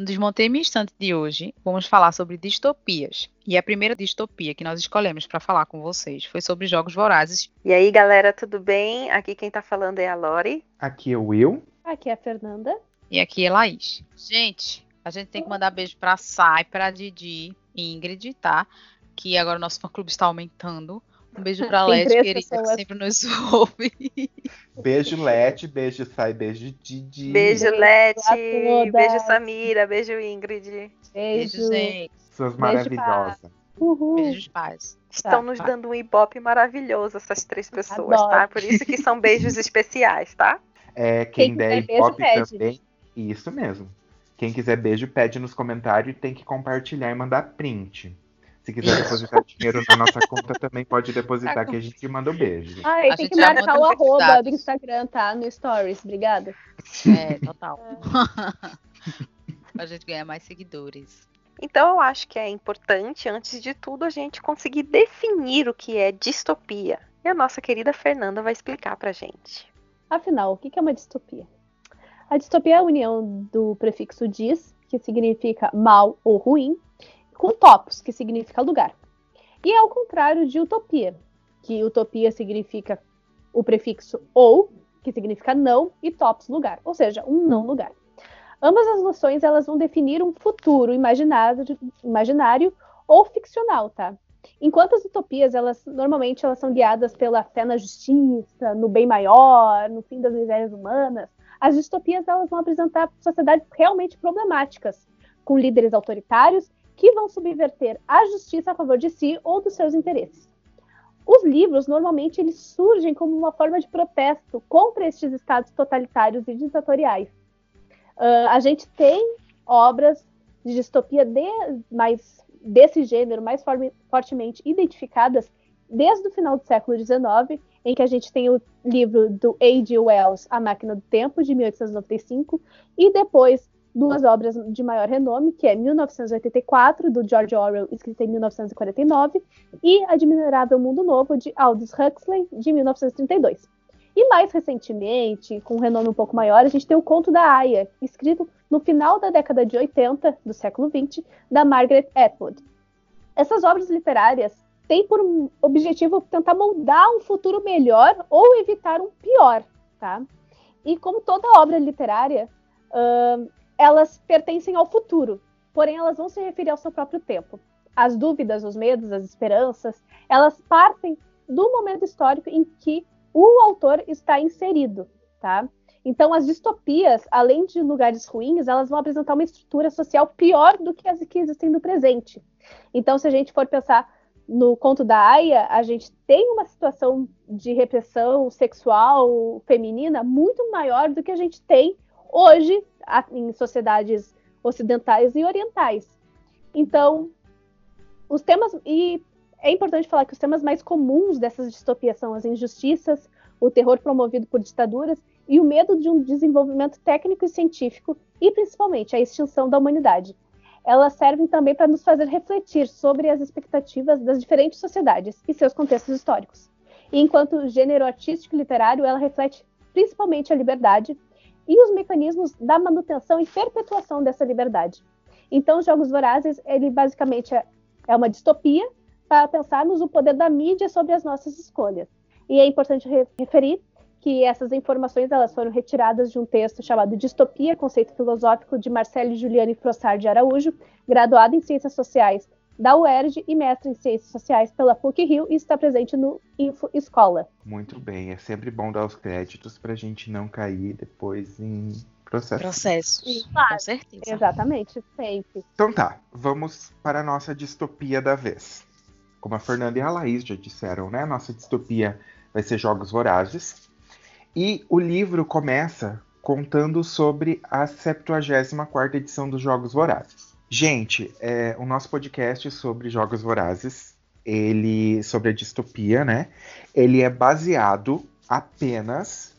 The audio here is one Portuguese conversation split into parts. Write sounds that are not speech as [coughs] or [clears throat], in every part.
No Desmontei Minha Estante de hoje, vamos falar sobre distopias. E a primeira distopia que nós escolhemos para falar com vocês foi sobre Jogos Vorazes. E aí, galera, tudo bem? Aqui quem tá falando é a Lori. Aqui é o Will. Aqui é a Fernanda. E aqui é a Laís. Gente, a gente tem que mandar beijo pra Sai, pra Didi, Ingrid, tá? Que agora o nosso fã-clube está aumentando. Um beijo pra Tem Leti, querida, que sempre nos ouve. [laughs] Beijo Lete, beijo Sai, beijo Didi. Beijo, Leti. a todas. Beijo, Samira. Beijo, Ingrid. Beijo, Beijo. gente. Suas Beijo, maravilhosas. Uhul. Beijos, pais. Estão Tá, nos tá. dando um ibope maravilhoso, essas três pessoas, Adoro. tá? Por isso que são beijos especiais, tá? É, quem Quem der beijo, hip-hop pede. também. Isso mesmo. Quem quiser beijo, pede nos comentários e tem que compartilhar e mandar print. Se quiser depositar dinheiro na nossa conta, também pode depositar que a gente manda o beijo. Ah, e A tem que marcar o arroba do Instagram, tá? No Stories. Obrigada. É, total. [laughs] pra gente ganhar mais seguidores. Então eu acho que é importante, antes de tudo, a gente conseguir definir o que é distopia. E a nossa querida Fernanda vai explicar pra gente. Afinal, o que que é uma distopia? A distopia é a união do prefixo dis, que significa mal ou ruim, com topos, que significa lugar. E é ao contrário de utopia, que utopia significa o prefixo ou, que significa não, e topos, lugar, ou seja, um não lugar. Ambas as noções elas vão definir um futuro imaginário, imaginário ou ficcional, tá? Enquanto as utopias, elas normalmente elas são guiadas pela fé na justiça, no bem maior, no fim das misérias humanas, as distopias elas vão apresentar sociedades realmente problemáticas, com líderes autoritários que vão subverter a justiça a favor de si ou dos seus interesses. Os livros normalmente eles surgem como uma forma de protesto contra estes estados totalitários e ditatoriais. Ah, a gente tem obras de distopia de, mais desse gênero mais forme- fortemente identificadas desde o final do século XIX, em que a gente tem o livro do A.G. Wells, A Máquina do Tempo, de 1895, e depois duas obras de maior renome, que é 1984, do George Orwell, escrita em 1949, e Admirável Mundo Novo, de Aldous Huxley, de 1932. E mais recentemente, com um renome um pouco maior, a gente tem o Conto da Aya, escrito no final da década de 80 do século XX, da Margaret Atwood. Essas obras literárias têm por objetivo tentar moldar um futuro melhor ou evitar um pior, tá? E como toda obra literária, elas pertencem ao futuro, porém elas vão se referir ao seu próprio tempo. As dúvidas, os medos, as esperanças, elas partem do momento histórico em que o autor está inserido, tá? Então, as distopias, além de lugares ruins, elas vão apresentar uma estrutura social pior do que as que existem no presente. Então, se a gente for pensar no conto da Aya, a gente tem uma situação de repressão sexual feminina muito maior do que a gente tem hoje em sociedades ocidentais e orientais. Então, os temas e é importante falar que os temas mais comuns dessas distopias são as injustiças, o terror promovido por ditaduras e o medo de um desenvolvimento técnico e científico e principalmente a extinção da humanidade. Elas servem também para nos fazer refletir sobre as expectativas das diferentes sociedades e seus contextos históricos. E enquanto gênero artístico e literário, ela reflete principalmente a liberdade e os mecanismos da manutenção e perpetuação dessa liberdade. Então, Jogos Vorazes, ele basicamente é, é uma distopia para pensarmos o poder da mídia sobre as nossas escolhas. E é importante re- referir que essas informações elas foram retiradas de um texto chamado Distopia, Conceito Filosófico, de Marcelo Juliane Frossard de Araújo, graduado em Ciências Sociais da UERJ e mestre em Ciências Sociais pela PUC-Rio e está presente no Info Escola. Muito bem, é sempre bom dar os créditos pra gente não cair depois em processo. Processos. Sim, Com claro. certeza. Exatamente, sempre. Então tá, vamos para a nossa distopia da vez. Como a Fernanda e a Laís já disseram, né? Nossa distopia vai ser Jogos Vorazes. E o livro começa contando sobre a 74ª edição dos Jogos Vorazes. Gente, é, o nosso podcast sobre Jogos Vorazes, ele sobre a distopia, né? Ele é baseado apenas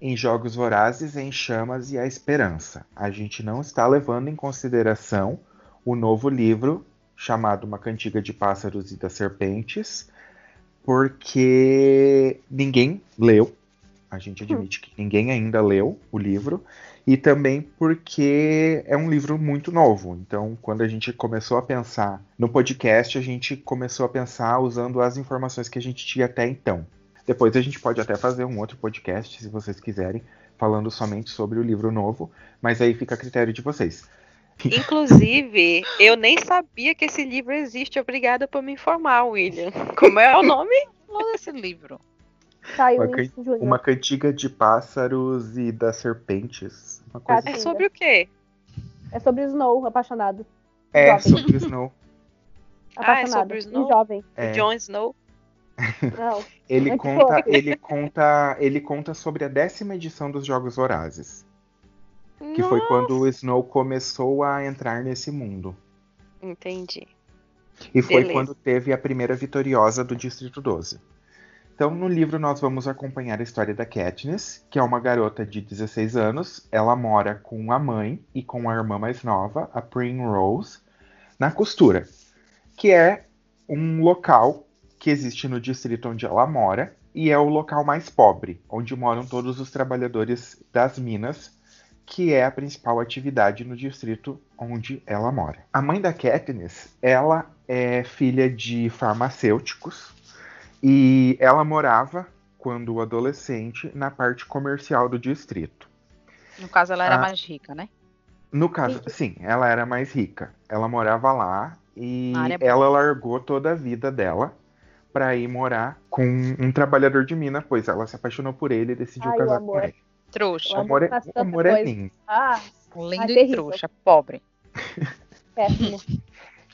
em Jogos Vorazes, em Chamas e a Esperança. A gente não está levando em consideração o novo livro chamado Uma Cantiga de Pássaros e das Serpentes, porque ninguém leu A gente admite que ninguém ainda leu o livro. E também porque é um livro muito novo. Então, quando a gente começou a pensar no podcast, a gente começou a pensar usando as informações que a gente tinha até então. Depois a gente pode até fazer um outro podcast, se vocês quiserem, falando somente sobre o livro novo, mas aí fica a critério de vocês. Inclusive, eu nem sabia que esse livro existe. Obrigada por me informar, William. Como é o nome desse livro? Saiu Uma, junho. uma cantiga de pássaros e das serpentes. Uma coisa Tá, É assim. sobre o quê? É sobre Snow, apaixonado. É, jovem. sobre Snow. [laughs] Ah, é Apaixonado. sobre o Snow? E jovem. É. Jon Snow? Não. [laughs] Ele conta, ele conta, ele conta sobre a décima edição dos Jogos Vorazes, que foi Nossa, quando o Snow começou a entrar nesse mundo. Entendi. E foi Beleza. quando teve a primeira vitoriosa do Distrito 12. Então, no livro, nós vamos acompanhar a história da Katniss, que é uma garota de 16 anos. Ela mora com a mãe e com a irmã mais nova, a Primrose, na costura, que é um local que existe no distrito onde ela mora e é o local mais pobre, onde moram todos os trabalhadores das minas, que é a principal atividade no distrito onde ela mora. A mãe da Katniss, ela é filha de farmacêuticos e ela morava, quando adolescente, na parte comercial do distrito. No caso, ela era Ah. mais rica, né? No caso, sim, ela era mais rica. Ela morava lá e A é boa. ela largou toda a vida dela para ir morar com um trabalhador de mina, pois ela se apaixonou por ele e decidiu Ai, casar com ele. Trouxa. O amor é, o amor é lindo. Ah, Lindo e terrível. trouxa. Pobre. péssimo. [laughs]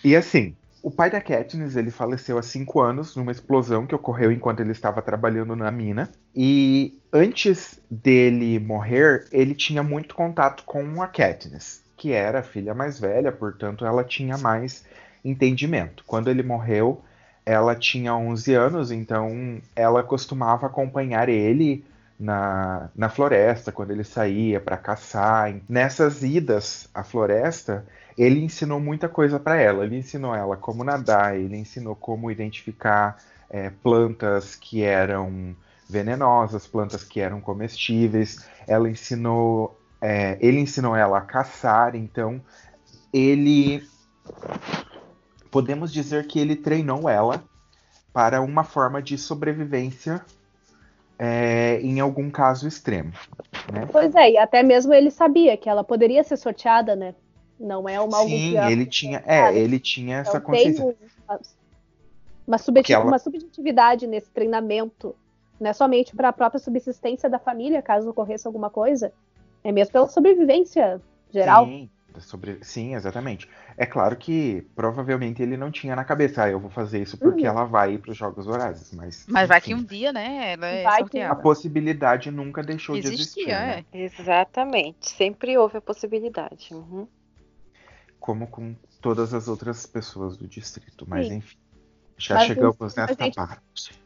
E assim, o pai da Katniss, ele faleceu há cinco anos numa explosão que ocorreu enquanto ele estava trabalhando na mina. E antes dele morrer, ele tinha muito contato com a Katniss, que era a filha mais velha, portanto ela tinha mais entendimento. Quando ele morreu, ela tinha 11 anos, então ela costumava acompanhar ele na, na floresta, quando ele saía para caçar. Nessas idas à floresta, ele ensinou muita coisa para ela. Ele ensinou ela como nadar, ele ensinou como identificar é, plantas que eram venenosas, plantas que eram comestíveis. Ela ensinou, é, ele ensinou ela a caçar. Então, ele podemos dizer que ele treinou ela para uma forma de sobrevivência é, em algum caso extremo. Né? Pois é, e até mesmo ele sabia que ela poderia ser sorteada, né? Não é uma Sim, ele tinha, é, ele tinha essa Então, tem consciência. uma, ela- uma subjetividade nesse treinamento, não é somente para a própria subsistência da família, caso ocorresse alguma coisa, é mesmo pela sobrevivência geral. Sim, sobre... Sim, exatamente. É claro que provavelmente ele não tinha na cabeça, ah, eu vou fazer isso porque Uhum. ela vai para os Jogos Vorazes, mas. Mas vai que um dia, né? Ela é Vai que- A possibilidade nunca deixou de existir. Existia, né? é. Exatamente. Sempre houve a possibilidade. Uhum. Como com todas as outras pessoas do distrito. Mas Sim. enfim. Já Mas chegamos nessa gente- parte.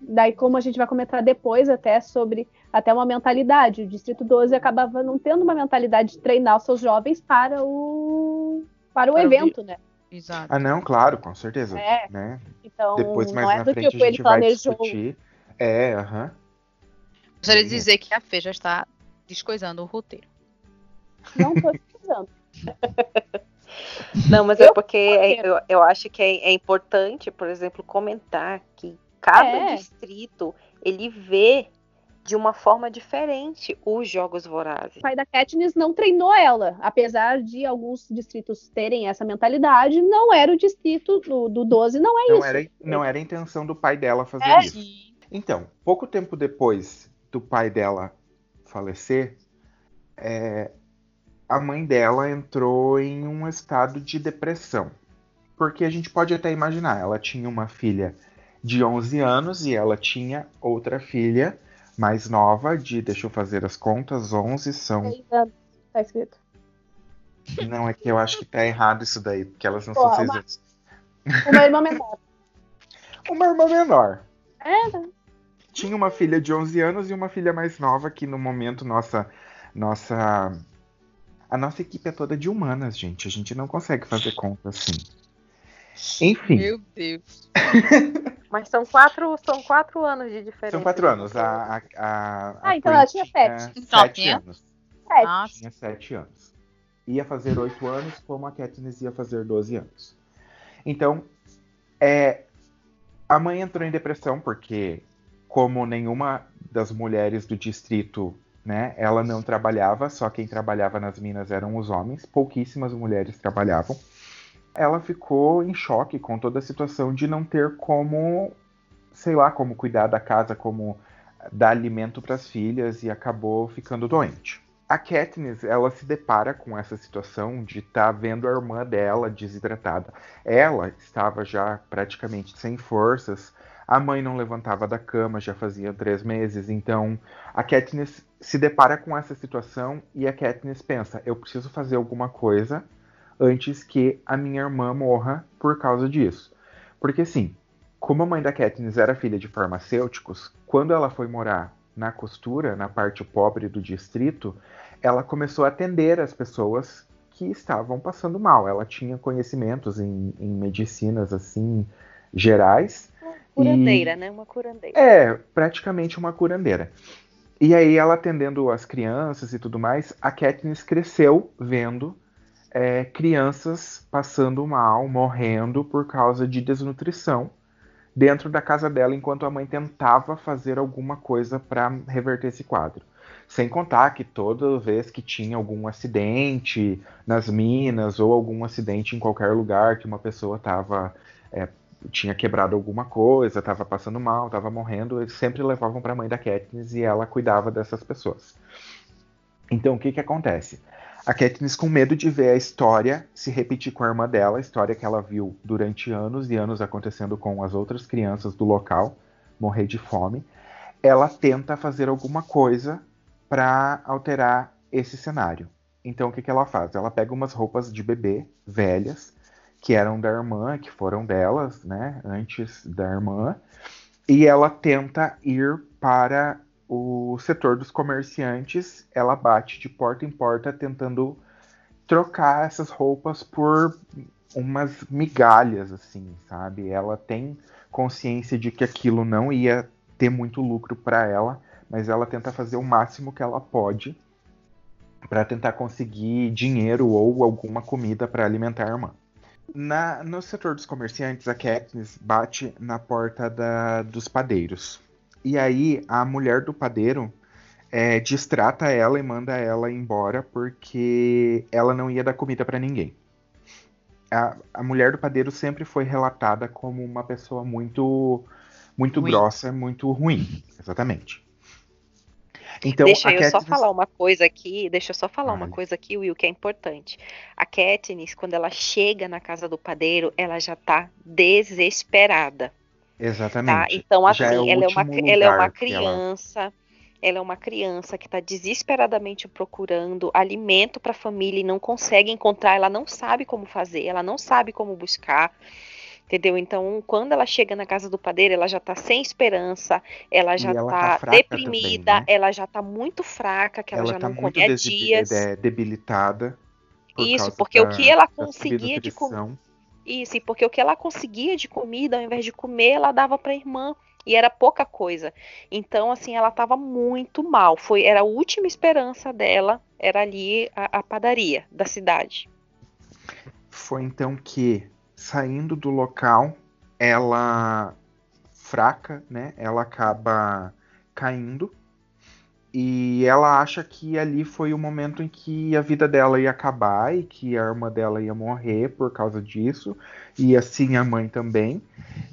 Daí, como a gente vai comentar depois, até sobre até uma mentalidade. O Distrito 12 acabava não tendo uma mentalidade de treinar os seus jovens para o para o Para o evento, né? Exato. Ah, não, claro, com certeza. É. Né? Então, Depois, mais não é na do frente, tipo a ele gente vai planejou. discutir. É, aham. Gostaria de dizer que a Fê já está descoisando o roteiro. Não tô precisando. [laughs] Não, mas é Eu- porque é- eu, eu acho que é, é importante, por exemplo, comentar que cada É. distrito ele vê de uma forma diferente os jogos vorazes. O pai da Katniss não treinou ela, apesar de alguns distritos terem essa mentalidade, não era o distrito do, do 12, não é Não isso. era, não era a intenção do pai dela fazer É. isso. Então, pouco tempo depois do pai dela falecer, é, a mãe dela entrou em um estado de depressão. Porque a gente pode até imaginar, ela tinha uma filha de 11 anos e ela tinha outra filha mais nova de, deixa eu fazer as contas, 11 são... Tá escrito. Não, é que eu acho que tá errado isso daí, porque elas não Pô, são seis uma- anos. Uma irmã menor. [laughs] Uma irmã menor. É, né? tinha uma filha de 11 anos e uma filha mais nova que no momento nossa nossa a nossa equipe é toda de humanas, gente. A gente não consegue fazer conta assim. Enfim. Meu Deus. [laughs] Mas são quatro, são quatro anos de diferença. São quatro anos. A, a, a, a Ah, então ela tinha sete. Então, sete tinha? anos. Sete. Tinha sete anos. Ia fazer oito anos, como a Katniss ia fazer 12 anos. Então, é, a mãe entrou em depressão porque, como nenhuma das mulheres do distrito, né, ela não trabalhava, só quem trabalhava nas minas eram os homens, pouquíssimas mulheres trabalhavam. Ela ficou em choque com toda a situação de não ter como, sei lá, como cuidar da casa, como dar alimento para as filhas e acabou ficando doente. A Katniss, ela se depara com essa situação de estar vendo a irmã dela desidratada. Ela estava já praticamente sem forças, a mãe não levantava da cama já fazia três meses, então a Katniss se depara com essa situação e a Katniss pensa: eu preciso fazer alguma coisa antes que a minha irmã morra por causa disso. Porque assim, como a mãe da Katniss era filha de farmacêuticos, quando ela foi morar na costura, na parte pobre do distrito, ela começou a atender as pessoas que estavam passando mal. Ela tinha conhecimentos em, em medicinas assim gerais. Curandeira, né? Uma curandeira. É, praticamente uma curandeira. E aí ela atendendo as crianças e tudo mais, a Katniss cresceu vendo é, crianças passando mal, morrendo por causa de desnutrição dentro da casa dela, enquanto a mãe tentava fazer alguma coisa para reverter esse quadro. Sem contar que toda vez que tinha algum acidente nas minas ou algum acidente em qualquer lugar que uma pessoa estava é, tinha quebrado alguma coisa, estava passando mal, estava morrendo, eles sempre levavam para a mãe da Katniss e ela cuidava dessas pessoas. Então o que que acontece? A Katniss, com medo de ver a história se repetir com a irmã dela, a história que ela viu durante anos e anos acontecendo com as outras crianças do local, morrer de fome, ela tenta fazer alguma coisa para alterar esse cenário. Então o que, que ela faz? Ela pega umas roupas de bebê velhas, que eram da irmã, que foram delas, né, antes da irmã, e ela tenta ir para o setor dos comerciantes, ela bate de porta em porta tentando trocar essas roupas por umas migalhas, assim, sabe? Ela tem consciência de que aquilo não ia ter muito lucro para ela, mas ela tenta fazer o máximo que ela pode para tentar conseguir dinheiro ou alguma comida para alimentar a irmã. Na, no setor dos comerciantes, a Katniss bate na porta da, dos padeiros. E aí a mulher do padeiro é, distrata ela e manda ela embora porque ela não ia dar comida para ninguém. A, a, mulher do padeiro sempre foi relatada como uma pessoa muito muito Ruim. grossa, muito ruim, exatamente. Então, deixa eu só Katniss- falar uma coisa aqui, deixa eu só falar uma Vale. coisa aqui, Will, que é importante. A Katniss, quando ela chega na casa do padeiro, ela já tá desesperada, tá? Exatamente. Então, assim, Já é ela, é uma, ela é uma ela- criança, ela é uma criança que tá desesperadamente procurando alimento para a família e não consegue encontrar, ela não sabe como fazer, ela não sabe como buscar. Entendeu? Então, quando ela chega na casa do padeiro, ela já tá sem esperança, ela já ela tá, tá deprimida, também, né? ela já tá muito fraca, que ela, ela já tá não muito come há desi- dias. é, debilitada. por Isso, porque o da- que ela conseguia de comer. Isso, e porque o que ela conseguia de comida, ao invés de comer, ela dava pra irmã. E era pouca coisa. Então, assim, ela tava muito mal. Foi, era a última esperança dela, era ali a, a padaria da cidade. Foi então que, saindo do local, ela fraca, né? Ela acaba caindo e ela acha que ali foi o momento em que a vida dela ia acabar e que a irmã dela ia morrer por causa disso e assim a mãe também.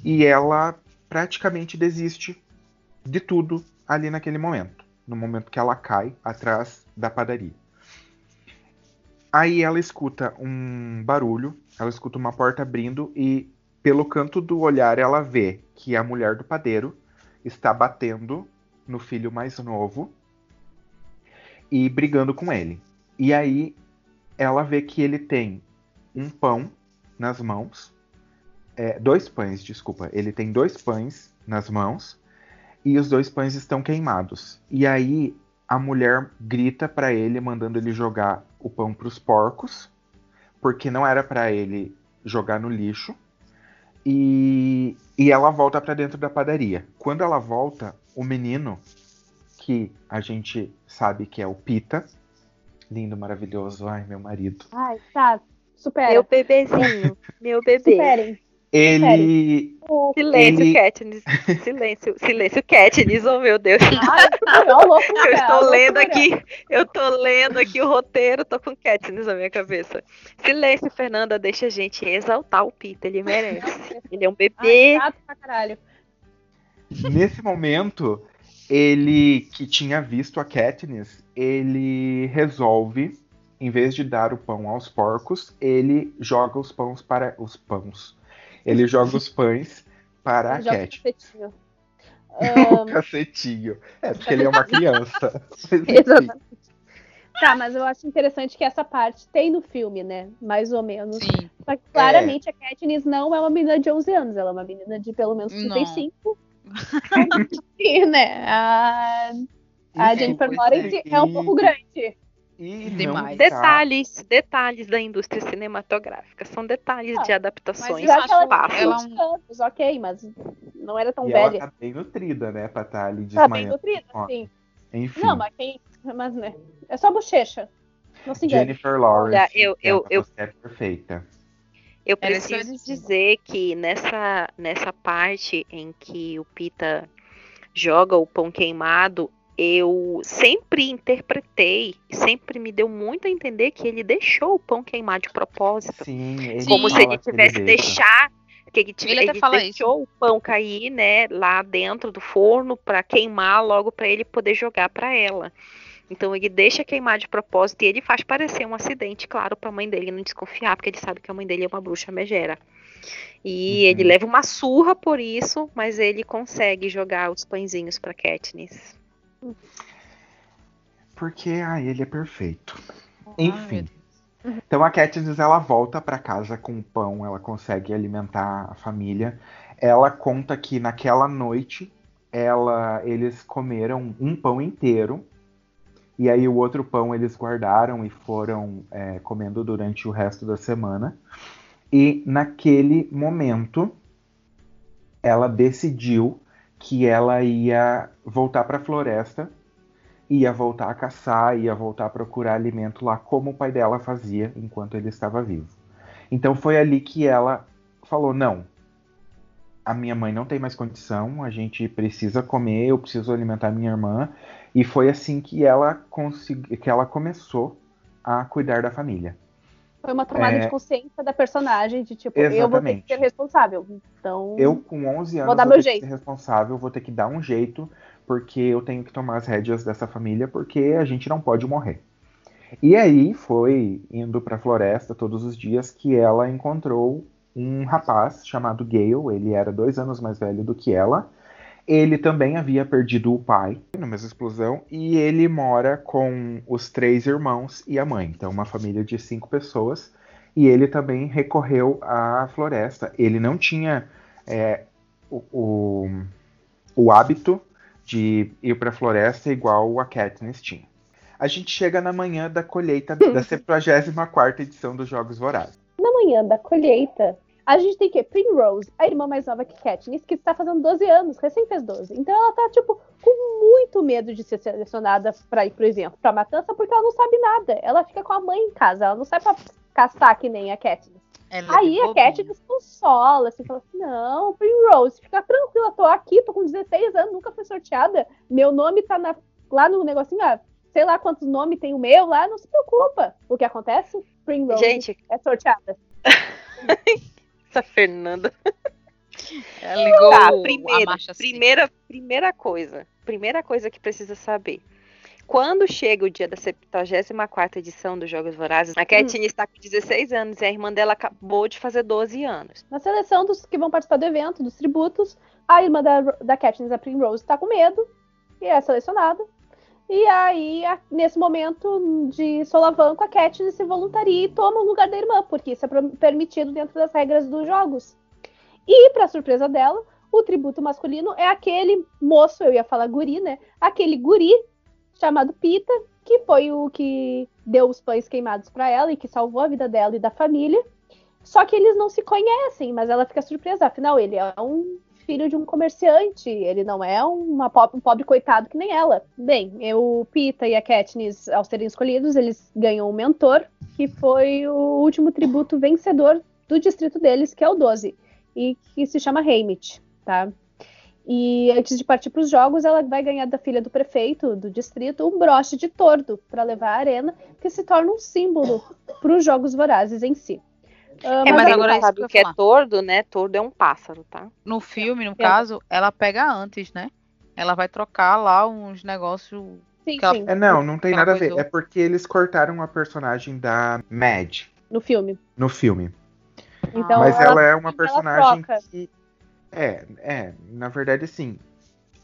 E ela praticamente desiste de tudo ali naquele momento, no momento que ela cai atrás da padaria. Aí ela escuta um barulho, ela escuta uma porta abrindo e pelo canto do olhar ela vê que a mulher do padeiro está batendo no filho mais novo e brigando com ele. E aí ela vê que ele tem um pão nas mãos, é, dois pães, desculpa. Ele tem dois pães nas mãos e os dois pães estão queimados. E aí a mulher grita para ele, mandando ele jogar o pão para os porcos, porque não era para ele jogar no lixo. E, e ela volta para dentro da padaria. Quando ela volta, o menino, que a gente sabe que é o Pita, lindo, maravilhoso, ai, meu marido. Ai, tá. Supera. Meu bebezinho, meu bebê. Superem. Ele. O- Silêncio, Ele- Katniss. Silêncio, silêncio, Katniss, oh meu Deus. [laughs] Ai, loucura, Eu estou loucura. lendo aqui, eu tô lendo aqui o roteiro, tô com Katniss na minha cabeça. Silêncio, Fernanda, deixa a gente exaltar o Peter, ele merece. Ele é um Ai, bebê. chato pra caralho. Nesse momento, ele que tinha visto a Katniss, ele resolve, em vez de dar o pão aos porcos, ele joga os pães para os pães. Ele joga os pães para a Joga [laughs] o Katniss. cacetinho. O cacetinho. É, porque ele é uma [laughs] criança. Exatamente. Tá, mas eu acho interessante que essa parte tem no filme, né? Mais ou menos. Sim. Só que claramente a Katniss não é uma menina de 11 anos, ela é uma menina de pelo menos Não. 35. e, [laughs] né? A, a Jennifer Lawrence é. um e- pouco grande. E Demais. tá- Detalhes, detalhes da indústria cinematográfica. São detalhes Ah, de adaptações eu Apesar que ela fáceis. ela- tinha 20 anos, ok, mas não era tão E ela velha. tá bem nutrida, né? Pra estar ali Tá bem desmaiando. nutrida, Ó, sim. Enfim, Não, mas quem. Mas, né? É só bochecha. Não se engane. Jennifer Lawrence Olha, eu- eu- é, eu- você é perfeita. Eu eu preciso dizer que nessa, nessa parte em que o Pita joga o pão queimado, eu sempre interpretei, sempre me deu muito a entender que ele deixou o pão queimar de propósito. Sim, ele como se ele que tivesse deixa. deixar que ele, Ele até ele fala deixou o pão cair, né, lá dentro do forno para queimar logo para ele poder jogar para ela. Então ele deixa queimar de propósito e ele faz parecer um acidente, claro, para a mãe dele não desconfiar, porque ele sabe que a mãe dele é uma bruxa megera. E Uhum. ele leva uma surra por isso, mas ele consegue jogar os pãezinhos para Katniss. Porque, ele é perfeito. Enfim. Então a Katniss ela volta pra casa com o pão, ela consegue alimentar a família. Ela conta que naquela noite ela, eles comeram um pão inteiro e aí o outro pão eles guardaram e foram é, comendo durante o resto da semana. E naquele momento ela decidiu que ela ia voltar para a floresta ia voltar a caçar, ia voltar a procurar alimento lá, como o pai dela fazia enquanto ele estava vivo. Então foi ali que ela falou: não, a minha mãe não tem mais condição, a gente precisa comer, eu preciso alimentar minha irmã. E foi assim que ela consegui, que ela começou a cuidar da família. Foi uma tomada É. de consciência da personagem, de tipo, eu vou ter Exatamente. que ser responsável. Então. Eu, com 11 anos, Vou dar meu ter jeito. que ser responsável, vou ter que dar um jeito, porque eu tenho que tomar as rédeas dessa família, porque a gente não pode morrer. E aí foi indo pra floresta todos os dias que ela encontrou um rapaz chamado Gale, ele era dois anos mais velho do que ela. Ele também havia perdido o pai na mesma explosão e ele mora com os três irmãos e a mãe. Então, uma família de cinco pessoas. E ele também recorreu à floresta. Ele não tinha é, o, o, o hábito de ir para a floresta igual a Katniss tinha. A gente chega na manhã da colheita da [laughs] 74ª edição dos Jogos Vorazes. Na manhã da colheita, a gente tem que Primrose, a irmã mais nova que Katniss, que está fazendo 12 anos, recém fez 12. Então ela tá, tipo, com muito medo de ser selecionada para ir, por exemplo, pra matança, porque ela não sabe nada. Ela fica com a mãe em casa, ela não sai pra caçar que nem a Katniss. Ela é Aí a. Katniss consola, assim, fala assim, não, Primrose, fica tranquila, tô aqui, tô com 16 anos, nunca fui sorteada, meu nome tá na- lá no negocinho, ah, sei lá quantos nomes tem o meu lá, não se preocupa. O que acontece? Primrose Gente, é sorteada. [laughs] essa Fernanda. Ela ligou Tá, a primeiro, assim. primeira, primeira coisa, primeira coisa que precisa saber. Quando chega o dia da 74ª edição dos Jogos Vorazes, a Katniss está com 16 anos e a irmã dela acabou de fazer 12 anos. Na seleção dos que vão participar do evento, dos tributos, a irmã da, da Katniss, a Primrose, tá com medo e é selecionada. E aí, a- nesse momento de solavanco, a Katniss se voluntaria e toma o lugar da irmã, porque isso é permitido dentro das regras dos jogos. E, pra surpresa dela, o tributo masculino é aquele moço, eu ia falar guri, né? Aquele guri chamado Pita, que foi o que deu os pães queimados pra ela e que salvou a vida dela e da família. Só que eles não se conhecem, mas ela fica surpresa. Afinal, ele é um filho de um comerciante, ele não é uma pobre, um pobre coitado que nem ela. Bem, o Pita e a Katniss, ao serem escolhidos, eles ganham um mentor, que foi o último tributo vencedor do distrito deles, que é o 12, e que se chama Haymitch, tá? E antes de partir para os jogos, ela vai ganhar da filha do prefeito do distrito um broche de tordo para levar à arena, que se torna um símbolo para os jogos vorazes em si. Uh, é, mas, mas agora sabe o que é tordo, né? Tordo é um pássaro, tá? No filme, no é. caso, ela pega antes, né? Ela vai trocar lá uns negócios. Sim, ela... sim. É, não, não tem nada a ver. É porque eles cortaram a personagem da Mad. No filme. No filme. Então, mas ela, ela é uma personagem que é, é, na verdade, sim.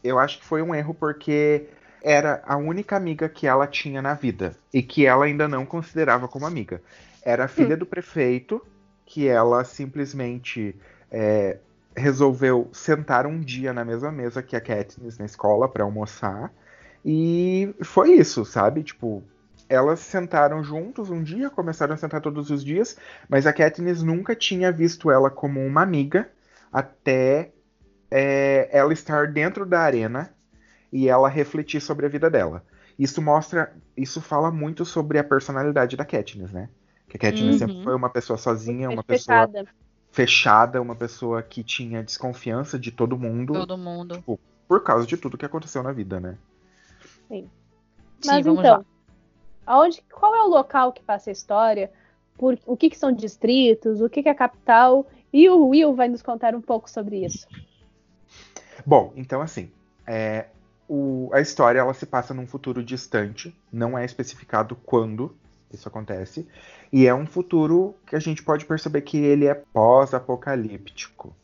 Eu acho que foi um erro porque era a única amiga que ela tinha na vida e que ela ainda não considerava como amiga. Era a filha hum. do prefeito, que ela simplesmente é, resolveu sentar um dia na mesma mesa que a Katniss na escola para almoçar. E foi isso, sabe? Tipo, elas sentaram juntos um dia, começaram a sentar todos os dias, mas a Katniss nunca tinha visto ela como uma amiga até é, ela estar dentro da arena e ela refletir sobre a vida dela. Isso mostra, isso fala muito sobre a personalidade da Katniss, né? Que a Katniss uhum. sempre foi uma pessoa sozinha, uma pessoa fechada. fechada, uma pessoa que tinha desconfiança de todo mundo. Todo mundo. Tipo, por causa de tudo que aconteceu na vida, né? Sim. Mas Sim, então, aonde, qual é o local que passa a história? Por, o que, que são distritos? O que, que é capital? E o Will vai nos contar um pouco sobre isso. Bom, então assim, é, o, a história ela se passa num futuro distante, não é especificado quando isso acontece, e é um futuro que a gente pode perceber que ele é pós-apocalíptico.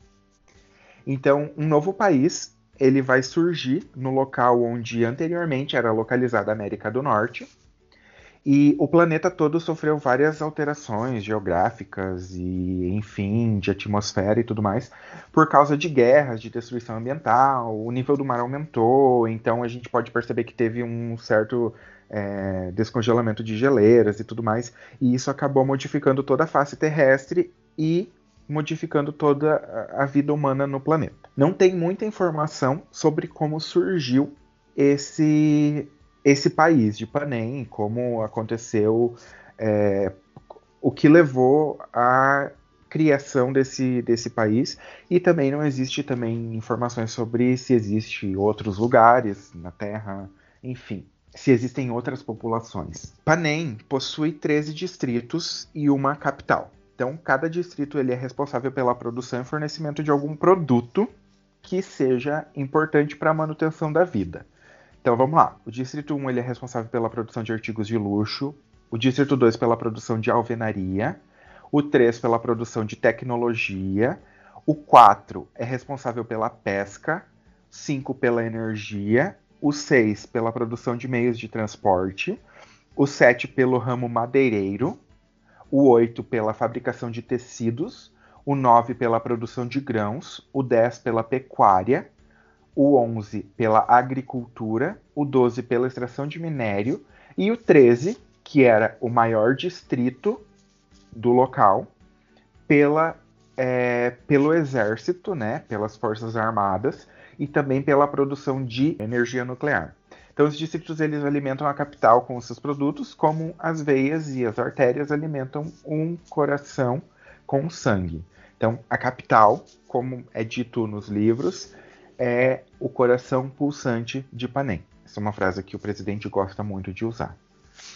Então, um novo país ele vai surgir no local onde anteriormente era localizada a América do Norte, e o planeta todo sofreu várias alterações geográficas e, enfim, de atmosfera e tudo mais, por causa de guerras, de destruição ambiental. O nível do mar aumentou, então a gente pode perceber que teve um certo é, descongelamento de geleiras e tudo mais, e isso acabou modificando toda a face terrestre e modificando toda a vida humana no planeta. Não tem muita informação sobre como surgiu esse esse país de Panem, como aconteceu, é, o que levou à criação desse, desse país. E também não existe também informações sobre se existe outros lugares na Terra, enfim, se existem outras populações. Panem possui 13 distritos e uma capital. Então, cada distrito ele é responsável pela produção e fornecimento de algum produto que seja importante para a manutenção da vida. Então vamos lá. O Distrito 1 ele é responsável pela produção de artigos de luxo. O Distrito 2 pela produção de alvenaria. O 3 pela produção de tecnologia. O 4 é responsável pela pesca. 5 pela energia. O 6 pela produção de meios de transporte. O 7 pelo ramo madeireiro. O 8 pela fabricação de tecidos. O 9 pela produção de grãos. O 10 pela pecuária o 11 pela agricultura, o 12 pela extração de minério e o 13, que era o maior distrito do local, pela, é, pelo exército, né, pelas forças armadas e também pela produção de energia nuclear. Então, os distritos eles alimentam a capital com os seus produtos, como as veias e as artérias alimentam um coração com sangue. Então, a capital, como é dito nos livros, é o coração pulsante de Panem. Essa é uma frase que o presidente gosta muito de usar.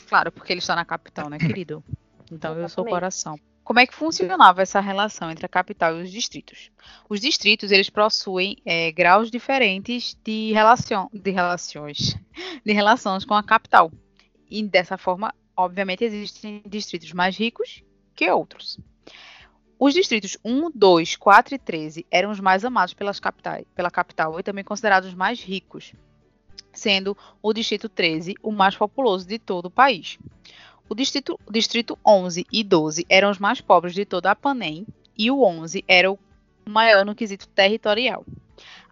Claro, porque ele está na capital, né, querido? [coughs] Então eu sou o coração. Como é que funcionava essa relação entre a capital e os distritos? Os distritos eles possuem é, graus diferentes de, relacion, de relações, [laughs] de relações com a capital. E dessa forma, obviamente, existem distritos mais ricos que outros. Os distritos 1, 2, 4 e 13 eram os mais amados pelas capitais, pela capital e também considerados os mais ricos, sendo o distrito 13 o mais populoso de todo o país. O distrito, distrito 11 e 12 eram os mais pobres de toda a Panem e o 11 era o maior no quesito territorial.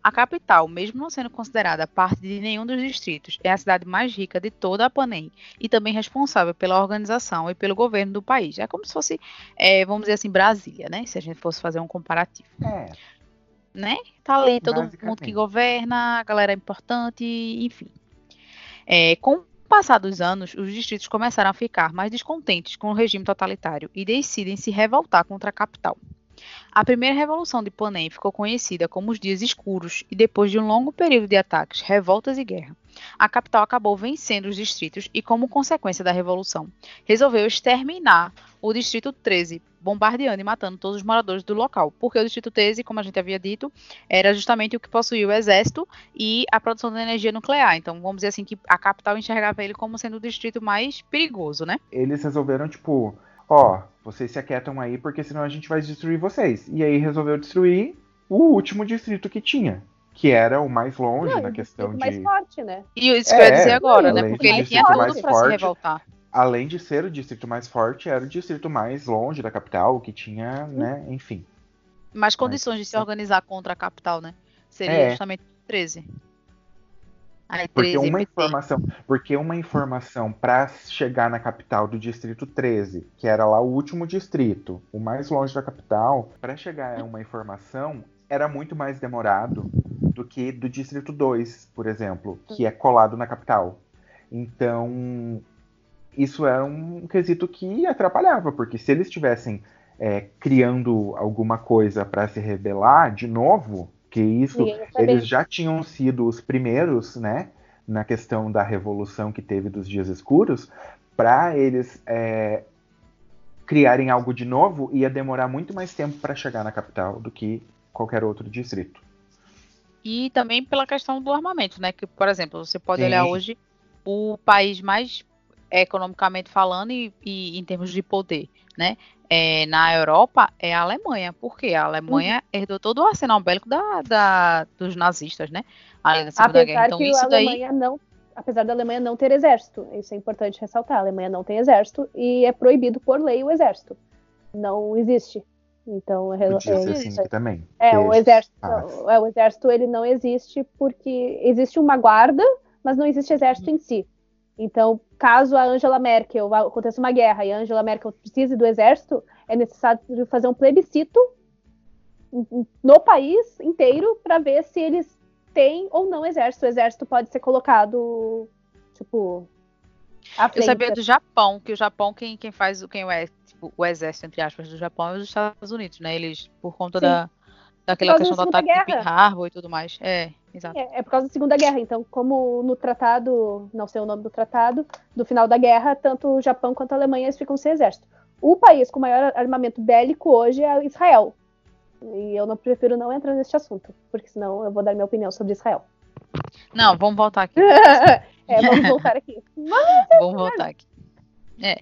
A capital, mesmo não sendo considerada parte de nenhum dos distritos, é a cidade mais rica de toda a Panem e também responsável pela organização e pelo governo do país. É como se fosse, é, vamos dizer assim, Brasília, né? Se a gente fosse fazer um comparativo. É. Né? Tá ali todo mundo que governa, a galera é importante, enfim. É, com passar dos anos, os distritos começaram a ficar mais descontentes com o regime totalitário e decidem se revoltar contra a capital. A primeira revolução de Panem ficou conhecida como os Dias Escuros e depois de um longo período de ataques, revoltas e guerra, a capital acabou vencendo os distritos e, como consequência da revolução, resolveu exterminar o distrito 13, bombardeando e matando todos os moradores do local, porque o distrito 13, como a gente havia dito, era justamente o que possuía o exército e a produção de energia nuclear. Então, vamos dizer assim que a capital enxergava ele como sendo o distrito mais perigoso, né? Eles resolveram tipo ó, vocês se aquietam aí porque senão a gente vai destruir vocês. E aí resolveu destruir o último distrito que tinha. Que era o mais longe Não, na questão de. mais forte, né? E isso é, que eu ia dizer agora, né? Porque ele tinha tudo pra forte, se revoltar. Além de ser o distrito mais forte, era o distrito mais longe da capital, que tinha, né, enfim. Mais condições Mas, de se organizar contra a capital, né? Seria é. justamente 13 porque uma informação, porque uma informação para chegar na capital do distrito 13, que era lá o último distrito, o mais longe da capital, para chegar a uma informação era muito mais demorado do que do distrito 2, por exemplo, que é colado na capital. Então, isso era um quesito que atrapalhava, porque se eles estivessem é, criando alguma coisa para se rebelar de novo, que isso eles já tinham sido os primeiros, né, na questão da revolução que teve dos dias escuros, para eles é, criarem algo de novo ia demorar muito mais tempo para chegar na capital do que qualquer outro distrito. E também pela questão do armamento, né? Que, por exemplo, você pode Sim. olhar hoje o país mais economicamente falando e, e em termos de poder, né? é, na Europa é a Alemanha. porque A Alemanha uhum. herdou todo o arsenal bélico da, da, dos nazistas, né? Além da Segunda apesar Guerra. Então, que isso a Alemanha daí... não, apesar da Alemanha não ter exército, isso é importante ressaltar. A Alemanha não tem exército e é proibido por lei o exército. Não existe. Então, é, Podia é, assim também. É, o exército, é, o exército ele não existe porque existe uma guarda, mas não existe exército uhum. em si. Então, caso a Angela Merkel aconteça uma guerra e a Angela Merkel precise do exército, é necessário fazer um plebiscito no país inteiro para ver se eles têm ou não exército. O exército pode ser colocado, tipo, Eu sabia do Japão, que o Japão, quem, quem faz, quem é tipo, o exército, entre aspas, do Japão é os Estados Unidos, né? Eles, por conta Sim. da, daquela questão do ataque de Pearl Harbor e tudo mais. É, exato. É, é, por causa da Segunda Guerra. Então, como no tratado, não sei o nome do tratado, do final da guerra, tanto o Japão quanto a Alemanha eles ficam sem exército. O país com maior armamento bélico hoje é Israel. E eu não prefiro não entrar nesse assunto, porque senão eu vou dar minha opinião sobre Israel. Não, vamos voltar aqui. [laughs] é, vamos voltar aqui. [laughs] vamos voltar aqui. É.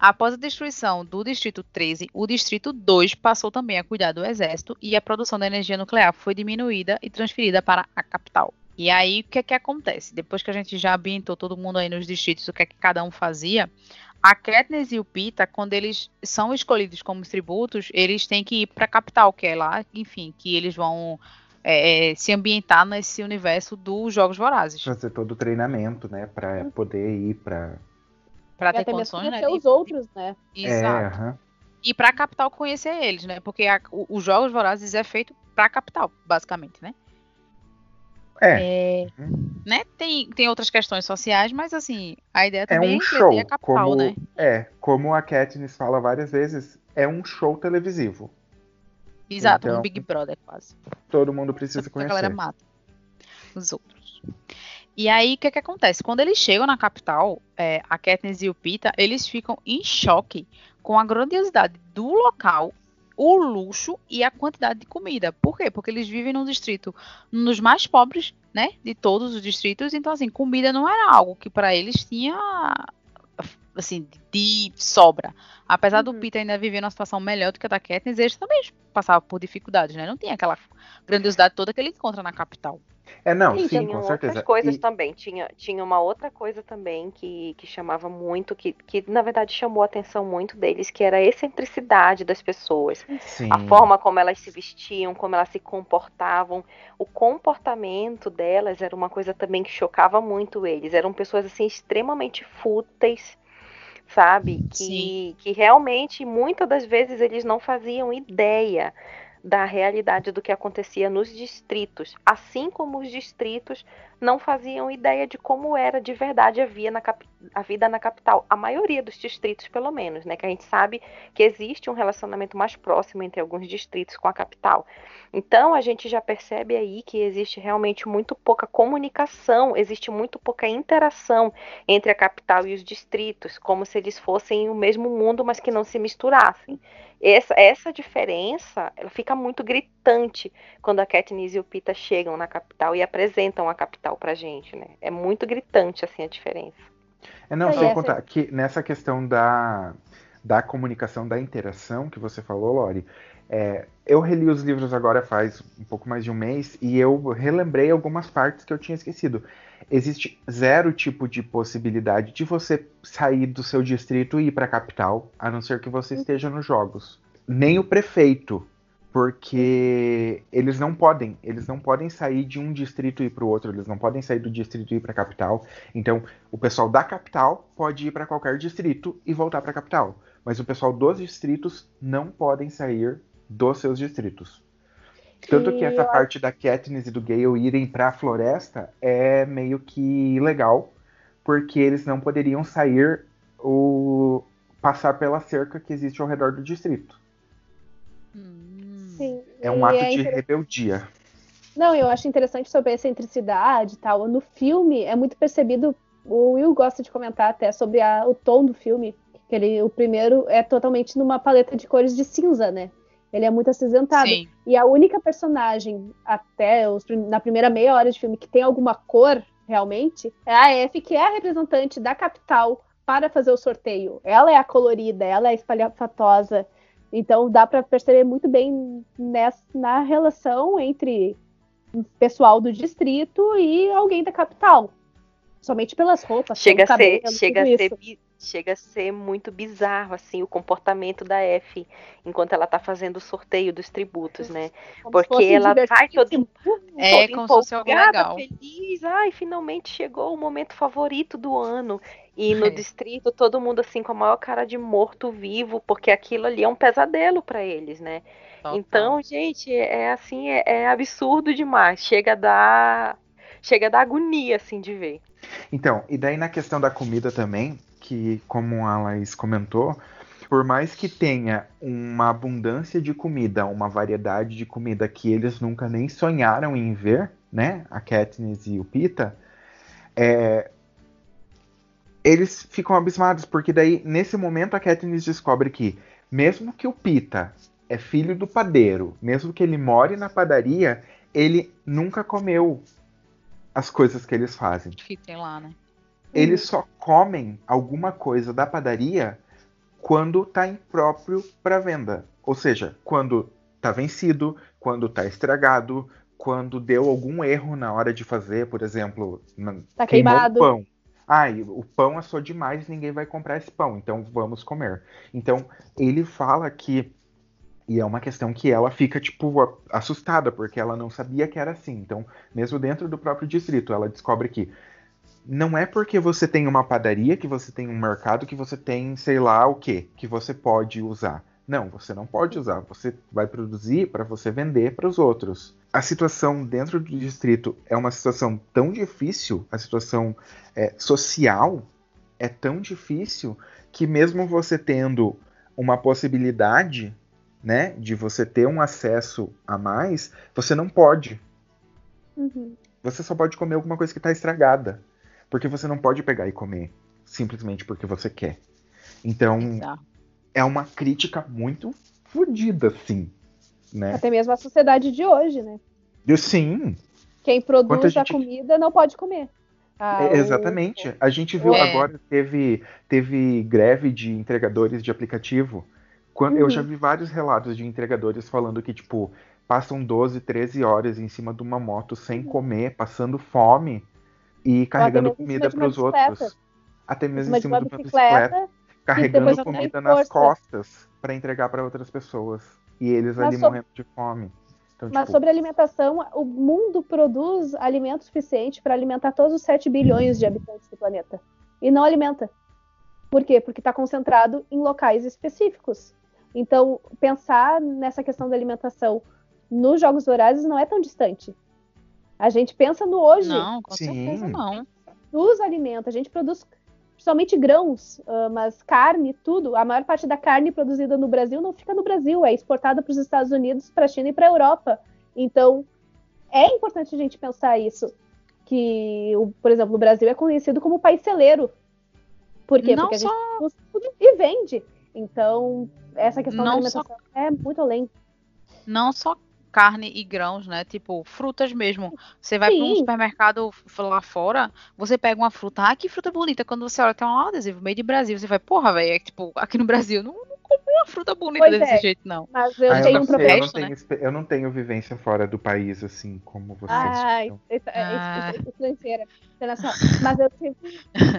Após a destruição do Distrito 13, o Distrito 2 passou também a cuidar do exército e a produção de energia nuclear foi diminuída e transferida para a capital. E aí, o que é que acontece? Depois que a gente já ambientou todo mundo aí nos distritos, o que é que cada um fazia, a Katniss e o Pita, quando eles são escolhidos como tributos, eles têm que ir para a capital, que é lá, enfim, que eles vão é, se ambientar nesse universo dos Jogos Vorazes. Fazer todo o treinamento, né, para poder ir para para ter condições, né? os outros, né? Exato. É, E para a capital conhecer eles, né? Porque os Jogos Vorazes é feito para a capital, basicamente, né? É. é né? tem, tem outras questões sociais, mas assim, a ideia também é, um é show, a capital, como, né? É, como a Katniss fala várias vezes, é um show televisivo. Exato, então, um Big Brother quase. Todo mundo precisa conhecer. A galera mata os outros. E aí, o que, que acontece? Quando eles chegam na capital, é, a Katniss e o Pita, eles ficam em choque com a grandiosidade do local, o luxo e a quantidade de comida. Por quê? Porque eles vivem num distrito, um dos mais pobres, né, de todos os distritos. Então, assim, comida não era algo que para eles tinha, assim, de sobra. Apesar uhum. do Peter ainda viver numa situação melhor do que a da Katniss, eles também passavam por dificuldades, né? Não tinha aquela grandiosidade toda que ele encontra na capital. É, não, E sim, com outras certeza. coisas E- também. Tinha, tinha uma outra coisa também que, que chamava muito, que, que na verdade chamou a atenção muito deles, que era a excentricidade das pessoas. sim. A forma como elas se vestiam, como elas se comportavam, o comportamento delas era uma coisa também que chocava muito eles. Eram pessoas assim extremamente fúteis, sabe? Que, Sim. que realmente muitas das vezes eles não faziam ideia da realidade do que acontecia nos distritos, assim como os distritos não faziam ideia de como era de verdade a, vida na capital. A maioria dos distritos, pelo menos, né? Que a gente sabe que existe um relacionamento mais próximo entre alguns distritos com a capital. Então a gente já percebe aí que existe realmente muito pouca comunicação, existe muito pouca interação entre a capital e os distritos, como se eles fossem o mesmo mundo, mas que não se misturassem. Essa, essa diferença ela fica muito gritante quando a Katniss e o Pita chegam na capital e apresentam a capital pra gente, né? É muito gritante assim a diferença. É, não, sem essa. contar que nessa questão da, da comunicação, da interação que você falou, Lori, é, eu reli os livros agora faz um pouco mais de um mês e eu relembrei algumas partes que eu tinha esquecido. Existe zero tipo de possibilidade de você sair do seu distrito e ir para a capital, a não ser que você esteja nos jogos. Nem o prefeito, porque eles não podem, eles não podem sair de um distrito e ir para o outro, eles não podem sair do distrito e ir para a capital. Então, o pessoal da capital pode ir para qualquer distrito e voltar para a capital, mas o pessoal dos distritos não podem sair dos seus distritos. Tanto que essa parte da Katniss e do Gale irem para a floresta é meio que legal, porque eles não poderiam sair ou passar pela cerca que existe ao redor do distrito. Hum. Sim. É um E ato é de inter- rebeldia. Não, eu acho interessante sobre a excentricidade e tal. No filme é muito percebido. O Will gosta de comentar até sobre a- o tom do filme. Que ele, o primeiro é totalmente numa paleta de cores de cinza, né? Ele é muito acinzentado. Sim. E a única personagem, até os na primeira meia hora de filme, que tem alguma cor realmente, é a F, que é a representante da capital para fazer o sorteio. Ela é a colorida, ela é a espalhafatosa. Então dá para perceber muito bem nessa, na relação entre o pessoal do distrito e alguém da capital. Somente pelas roupas, Chega a pelo ser, cabelo, chega a ser, chega a ser muito bizarro assim o comportamento da F enquanto ela tá fazendo o sorteio dos tributos, né? Como Porque ela vai. É toda se fosse algo empolgada, feliz. Ai, finalmente chegou o momento favorito do ano. E no [laughs] É. distrito, todo mundo assim com a maior cara de morto-vivo, porque aquilo ali é um pesadelo para eles, né? Total. Então, gente, é assim, é, é absurdo demais. Chega a dar. Chega a dar agonia, assim, de ver. Então, e daí na questão da comida também, que como a Laís comentou, por mais que tenha uma abundância de comida, uma variedade de comida que eles nunca nem sonharam em ver, né? A Katniss e o Pita, é, eles ficam abismados, porque daí, nesse momento, a Katniss descobre que, mesmo que o Pita é filho do padeiro, mesmo que ele more na padaria, ele nunca comeu as coisas que eles fazem Que tem lá, né? Eles só comem alguma coisa da padaria quando tá impróprio para venda. Ou seja, quando tá vencido, quando tá estragado, quando deu algum erro na hora de fazer, por exemplo, Tá queimado. o pão. Ai, o pão assou demais, ninguém vai comprar esse pão, então vamos comer. Então, ele fala que e é uma questão que ela fica, tipo, assustada, porque ela não sabia que era assim. Então, mesmo dentro do próprio distrito, ela descobre que não é porque você tem uma padaria, que você tem um mercado, que você tem, sei lá o que, que você pode usar. Não, você não pode usar. Você vai produzir para você vender para os outros. A situação dentro do distrito é uma situação tão difícil, a situação é, social é tão difícil que mesmo você tendo uma possibilidade, né, de você ter um acesso a mais, você não pode Uhum. você só pode comer alguma coisa que está estragada. Porque você não pode pegar e comer simplesmente porque você quer. Então, Bizarro. é uma crítica muito fodida, assim. Né? Até mesmo a sociedade de hoje, né? Eu, sim, Quem produz a gente- comida não pode comer. Ah, é- o- exatamente. A gente viu É. agora, teve, teve greve de entregadores de aplicativo. Quando, Eu Uhum. já vi vários relatos de entregadores falando que, tipo, passam 12, 13 horas em cima de uma moto sem comer, passando fome e carregando comida para os outros. Até mesmo em cima de uma bicicleta, carregando comida nas costas para entregar para outras pessoas. E eles Mas ali sobre... morrendo de fome. Então, Mas tipo... sobre alimentação, o mundo produz alimento suficiente para alimentar todos os 7 bilhões de habitantes do planeta. E não alimenta. Por quê? Porque está concentrado em locais específicos. Então, pensar nessa questão da alimentação nos Jogos Vorazes não é tão distante. A gente pensa no hoje. Não, com Sim. certeza não. Nos alimentos, a gente produz principalmente grãos, uh, mas carne, tudo. A maior parte da carne produzida no Brasil não fica no Brasil, é exportada para os Estados Unidos, para a China e para a Europa. Então, é importante a gente pensar isso. Que, por exemplo, o Brasil é conhecido como país celeiro. Por quê? Não Porque só... a gente produz tudo e vende. Então, essa questão não da alimentação só... é muito além. Não só carne e grãos, né? Tipo, frutas mesmo. Você vai para um supermercado lá fora, você pega uma fruta, ah, que fruta bonita. Quando você olha, tem um adesivo meio de Brasil, você vai, porra, velho, é tipo, aqui no Brasil não, uma fruta bonita pois desse é. jeito, não. Mas eu ah, tenho eu um problema. Eu, não tenho, né? eu não tenho vivência fora do país, assim, como vocês. Ai, então. ah. influenceira. Mas eu tive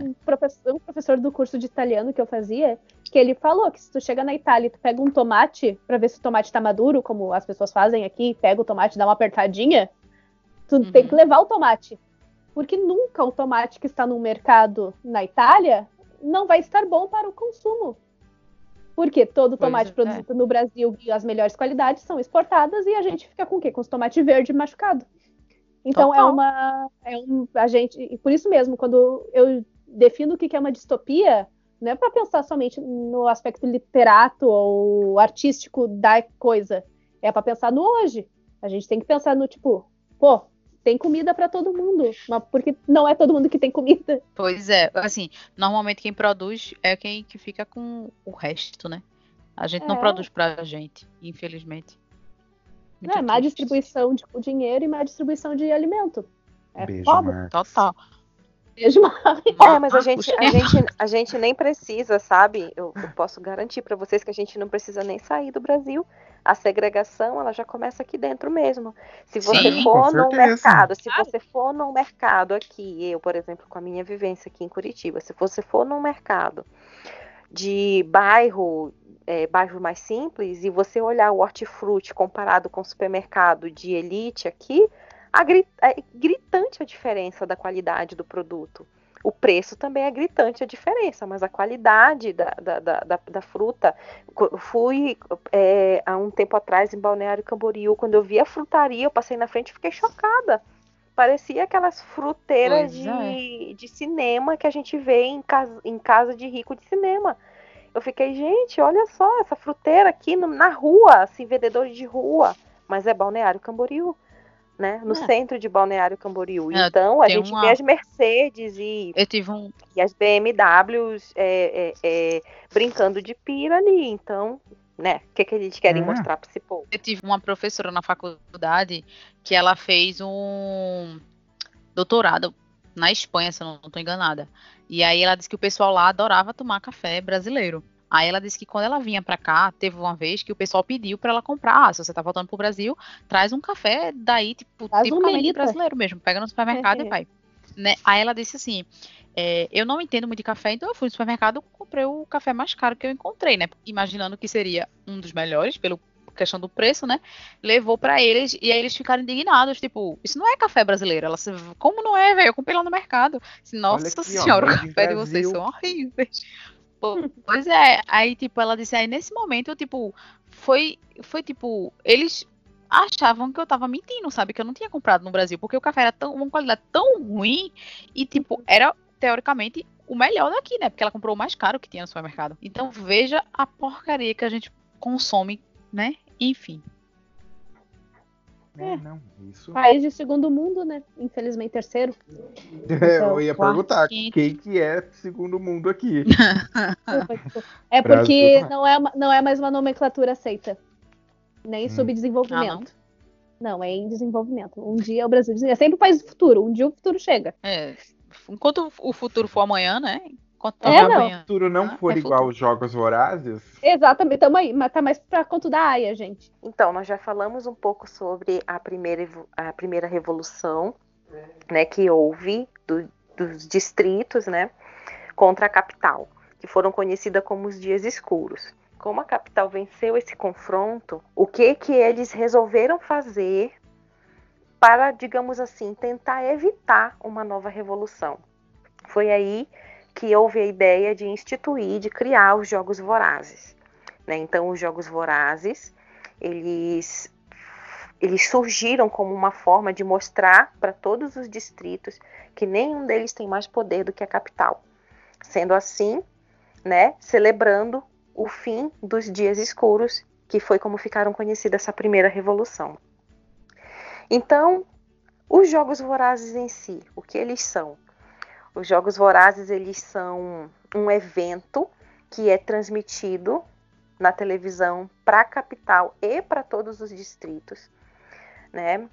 um professor, um professor do curso de italiano que eu fazia, que ele falou que se tu chega na Itália e tu pega um tomate para ver se o tomate tá maduro, como as pessoas fazem aqui, pega o tomate, dá uma apertadinha, tu uhum. tem que levar o tomate. Porque nunca o tomate que está no mercado na Itália não vai estar bom para o consumo. Porque todo tomate é. produzido no Brasil e as melhores qualidades são exportadas e a gente fica com o quê? Com os tomates verde machucado. Então é é uma. É um, a gente, e por isso mesmo, quando eu defino o que é uma distopia, não é para pensar somente no aspecto literato ou artístico da coisa. É para pensar no hoje. A gente tem que pensar no tipo, pô, tem comida para todo mundo, mas porque não é todo mundo que tem comida. Pois é, assim, normalmente quem produz é quem que fica com o resto, né? A gente é. não produz pra gente, infelizmente. Muito é, má distribuição de dinheiro e má distribuição de alimento. É Beijo, foda. Total. [laughs] É, mas a gente, a, gente, a gente nem precisa, sabe? Eu, eu posso garantir para vocês que a gente não precisa nem sair do Brasil. A segregação ela já começa aqui dentro mesmo. Se você Sim, for no mercado, se você for no mercado aqui, eu, por exemplo, com a minha vivência aqui em Curitiba, se você for no mercado de bairro, é, bairro mais simples, e você olhar o hortifruti comparado com o supermercado de elite aqui, a, é gritante a diferença da qualidade do produto. O preço também é gritante a diferença, mas a qualidade da, da, da, da fruta. Fui é, há um tempo atrás em Balneário Camboriú, quando eu vi a frutaria, eu passei na frente e fiquei chocada. Parecia aquelas fruteiras de, é. de cinema que a gente vê em casa, em casa de rico de cinema. Eu fiquei, gente, olha só, essa fruteira aqui no, na rua, assim, vendedores de rua. Mas é Balneário Camboriú né? No é. centro de Balneário Camboriú. É, então, a gente uma... vê as Mercedes e, um... e as BMWs é, é, é, brincando de pira ali. Então, né? O que, que eles querem mostrar para esse povo? Eu tive uma professora na faculdade que ela fez um doutorado na Espanha, se eu não estou enganada. E aí ela disse que o pessoal lá adorava tomar café brasileiro. Aí ela disse que quando ela vinha para cá, teve uma vez que o pessoal pediu para ela comprar. Ah, se você tá voltando pro Brasil, traz um café daí, tipo, Faz tipicamente um brasileiro mesmo. Pega no supermercado é. e vai. Né? Aí ela disse assim: é, eu não entendo muito de café, então eu fui no supermercado comprei o café mais caro que eu encontrei, né? Imaginando que seria um dos melhores, pelo questão do preço, né? Levou para eles e aí eles ficaram indignados, tipo, isso não é café brasileiro. Ela, como não é, velho? Eu comprei lá no mercado. Nossa aqui, senhora, ó, o café de vocês são horríveis. Pois é, aí tipo, ela disse, aí nesse momento, tipo, foi, foi tipo, eles achavam que eu tava mentindo, sabe? Que eu não tinha comprado no Brasil, porque o café era tão, uma qualidade tão ruim e, tipo, era teoricamente o melhor daqui, né? Porque ela comprou o mais caro que tinha no supermercado. Então veja a porcaria que a gente consome, né? Enfim. É, não, isso. País de segundo mundo, né? Infelizmente terceiro. É, então, eu ia perguntar quem que é segundo mundo aqui. [laughs] é porque não é, não é mais uma nomenclatura aceita. Nem hum. subdesenvolvimento. Ah, não? não? é em desenvolvimento. Um dia o Brasil é sempre o país do futuro. Um dia o futuro chega. É. Enquanto o futuro for amanhã, né? É, não. o futuro não Ah, for é igual aos Jogos Vorazes, Exatamente, tamo aí, mas tá mais pra conto da Aya, gente. Então, nós já falamos um pouco sobre a primeira, a primeira revolução, né, que houve do- dos distritos, né, contra a capital, que foram conhecidas como os dias escuros. Como a capital venceu esse confronto, o que que eles resolveram fazer para, digamos assim, tentar evitar uma nova revolução? Foi aí que houve a ideia de instituir, de criar os Jogos Vorazes. né? Então, os Jogos Vorazes eles, eles surgiram como uma forma de mostrar para todos os distritos que nenhum deles tem mais poder do que a capital. Sendo assim, né, celebrando o fim dos dias escuros, que foi como ficaram conhecidas essa primeira revolução. Então, os jogos vorazes em si, o que eles são? Os jogos vorazes eles são um evento que é transmitido na televisão para a capital e para todos os distritos, né?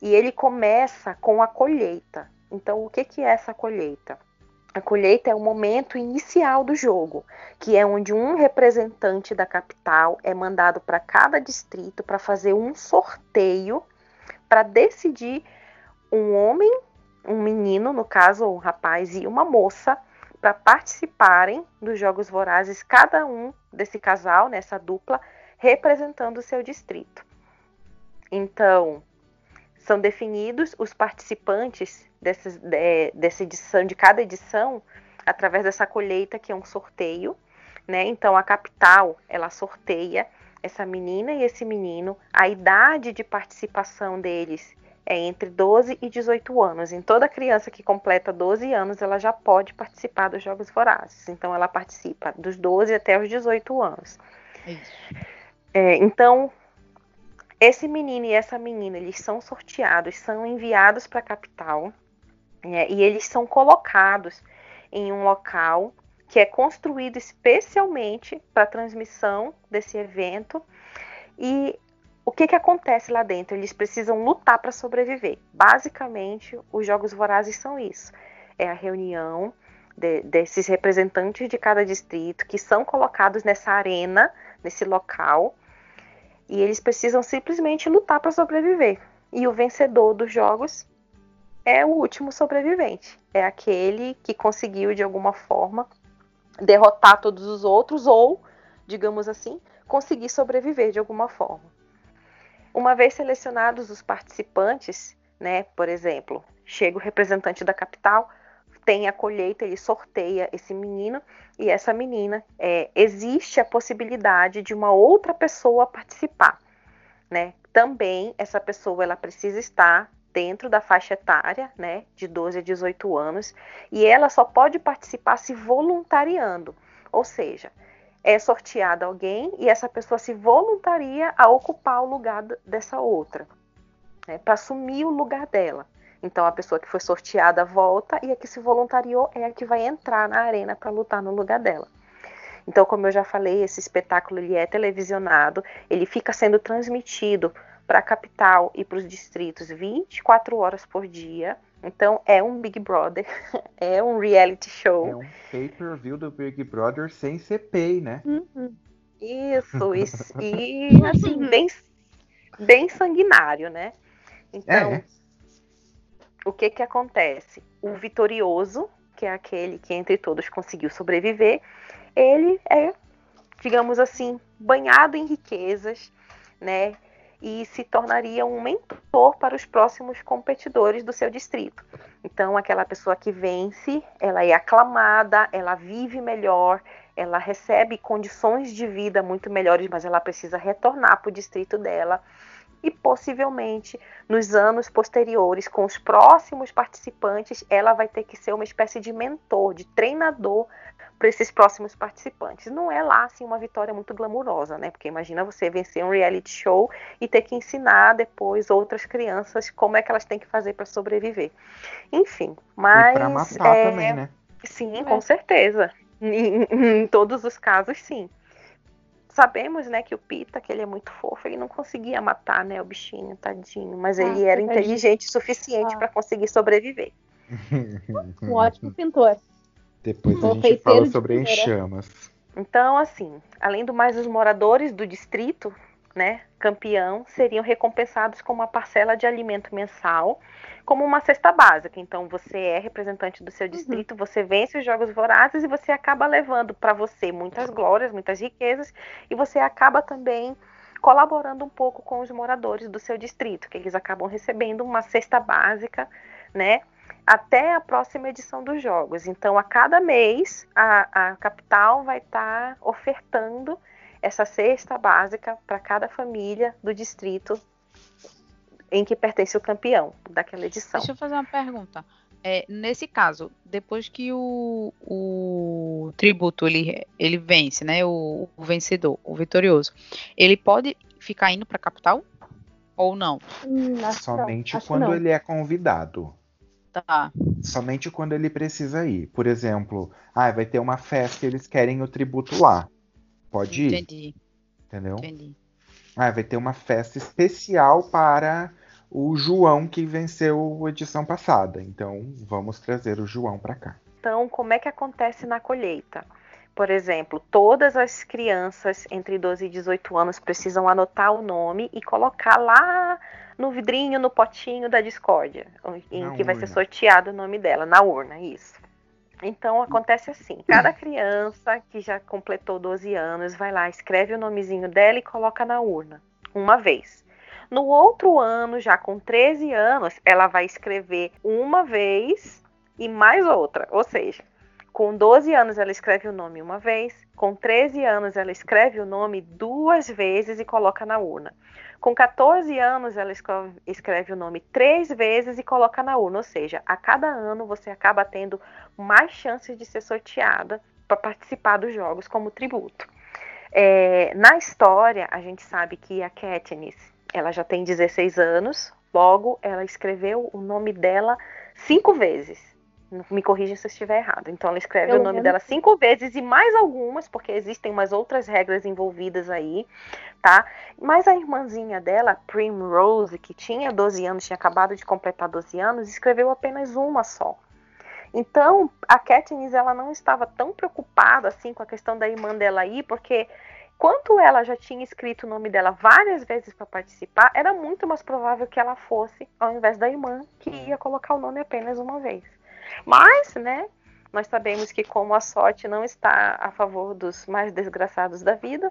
E ele começa com a colheita. Então, o que, que é essa colheita? A colheita é o momento inicial do jogo, que é onde um representante da capital é mandado para cada distrito para fazer um sorteio para decidir um homem, um menino, no caso, um rapaz e uma moça, para participarem dos Jogos Vorazes, cada um desse casal, nessa dupla, representando o seu distrito. Então, são definidos os participantes dessas, de, dessa edição, de cada edição, através dessa colheita que é um sorteio, né? Então, a capital, ela sorteia essa menina e esse menino, a idade de participação deles é entre 12 e 18 anos. Em toda criança que completa 12 anos, ela já pode participar dos Jogos Vorazes. Então, ela participa dos 12 até os 18 anos. É. É, então, esse menino e essa menina, eles são sorteados, são enviados para a capital é, e eles são colocados em um local que é construído especialmente para a transmissão desse evento. E o que, que acontece lá dentro? Eles precisam lutar para sobreviver. Basicamente, os Jogos Vorazes são isso. É a reunião de, desses representantes de cada distrito que são colocados nessa arena, nesse local, e eles precisam simplesmente lutar para sobreviver. E o vencedor dos jogos é o último sobrevivente. É aquele que conseguiu, de alguma forma, derrotar todos os outros ou, digamos assim, conseguir sobreviver de alguma forma. Uma vez selecionados os participantes, né, por exemplo, chega o representante da capital, tem a colheita, ele sorteia esse menino e essa menina. É, existe a possibilidade de uma outra pessoa participar, né? Também essa pessoa ela precisa estar dentro da faixa etária, né, de 12 a 18 anos, e ela só pode participar se voluntariando. Ou seja, é sorteado alguém e essa pessoa se voluntaria a ocupar o lugar dessa outra, né, para assumir o lugar dela. Então a pessoa que foi sorteada volta e a que se voluntariou é a que vai entrar na arena para lutar no lugar dela. Então, como eu já falei, esse espetáculo ele é televisionado, ele fica sendo transmitido para a capital e para os distritos 24 horas por dia. Então é um Big Brother, [laughs] é um reality show. É um pay-per-view do Big Brother sem CPI, né? Uhum. Isso, isso. E [laughs] assim, bem, bem sanguinário, né? Então, É. o que que acontece? O vitorioso, que é aquele que entre todos conseguiu sobreviver, ele é, digamos assim, banhado em riquezas, né? E se tornaria um mentor para os próximos competidores do seu distrito. Então, aquela pessoa que vence, ela é aclamada, ela vive melhor, ela recebe condições de vida muito melhores, mas ela precisa retornar para o distrito dela e possivelmente nos anos posteriores, com os próximos participantes, ela vai ter que ser uma espécie de mentor, de treinador para esses próximos participantes. Não é lá assim uma vitória muito glamurosa, né? Porque imagina você vencer um reality show e ter que ensinar depois outras crianças como é que elas têm que fazer para sobreviver. Enfim, mas e pra matar é, também, né? Sim, com certeza. Em, em todos os casos, sim. Sabemos, né, que o Pita, que ele é muito fofo, ele não conseguia matar, né, o bichinho, tadinho, mas Ah, ele era inteligente o suficiente Ah. para conseguir sobreviver. [laughs] Um ótimo pintor. Depois a gente fala sobre enxamas. Então, assim, além do mais, os moradores do distrito, né, campeão, seriam recompensados com uma parcela de alimento mensal, como uma cesta básica. Então, você é representante do seu uhum. distrito, uhum. você vence os jogos vorazes e você acaba levando para você muitas glórias, muitas riquezas, e você acaba também colaborando um pouco com os moradores do seu distrito, que eles acabam recebendo uma cesta básica, né? Até a próxima edição dos jogos. Então, a cada mês, a, a capital vai estar tá ofertando essa cesta básica para cada família do distrito em que pertence o campeão daquela edição. Deixa eu fazer uma pergunta. É, nesse caso, depois que o, o tributo ele, ele vence, né, o, o vencedor, o vitorioso, ele pode ficar indo para a capital ou não? Hum, Somente quando não. ele é convidado. Tá. Somente quando ele precisa ir. Por exemplo, ah, vai ter uma festa e eles querem o tributo lá. Pode ir. Entendi. Entendeu? Entendi. Ah, vai ter uma festa especial para o João que venceu a edição passada. Então, vamos trazer o João para cá. Então, como é que acontece na colheita? Por exemplo, todas as crianças entre 12 e 18 anos precisam anotar o nome e colocar lá no vidrinho, no potinho da discórdia, em na que urna. vai ser sorteado o nome dela, na urna, isso. Então acontece assim: cada criança que já completou 12 anos vai lá, escreve o nomezinho dela e coloca na urna, uma vez. No outro ano, já com 13 anos, ela vai escrever uma vez e mais outra. Ou seja, com 12 anos ela escreve o nome uma vez, com 13 anos ela escreve o nome duas vezes e coloca na urna. Com 14 anos, ela escreve o nome três vezes e coloca na urna, ou seja, a cada ano você acaba tendo mais chances de ser sorteada para participar dos jogos como tributo. É, na história, a gente sabe que a Katniss, ela já tem 16 anos, logo ela escreveu o nome dela cinco vezes. Me corrija se eu estiver errado. Então ela escreve eu o nome dela cinco vezes e mais algumas, porque existem umas outras regras envolvidas aí, tá? Mas a irmãzinha dela, Primrose, que tinha 12 anos, tinha acabado de completar 12 anos, escreveu apenas uma só. Então, a Katniss ela não estava tão preocupada assim com a questão da irmã dela aí, porque quanto ela já tinha escrito o nome dela várias vezes para participar, era muito mais provável que ela fosse, ao invés da irmã, que ia colocar o nome apenas uma vez. Mas, né, nós sabemos que como a sorte não está a favor dos mais desgraçados da vida,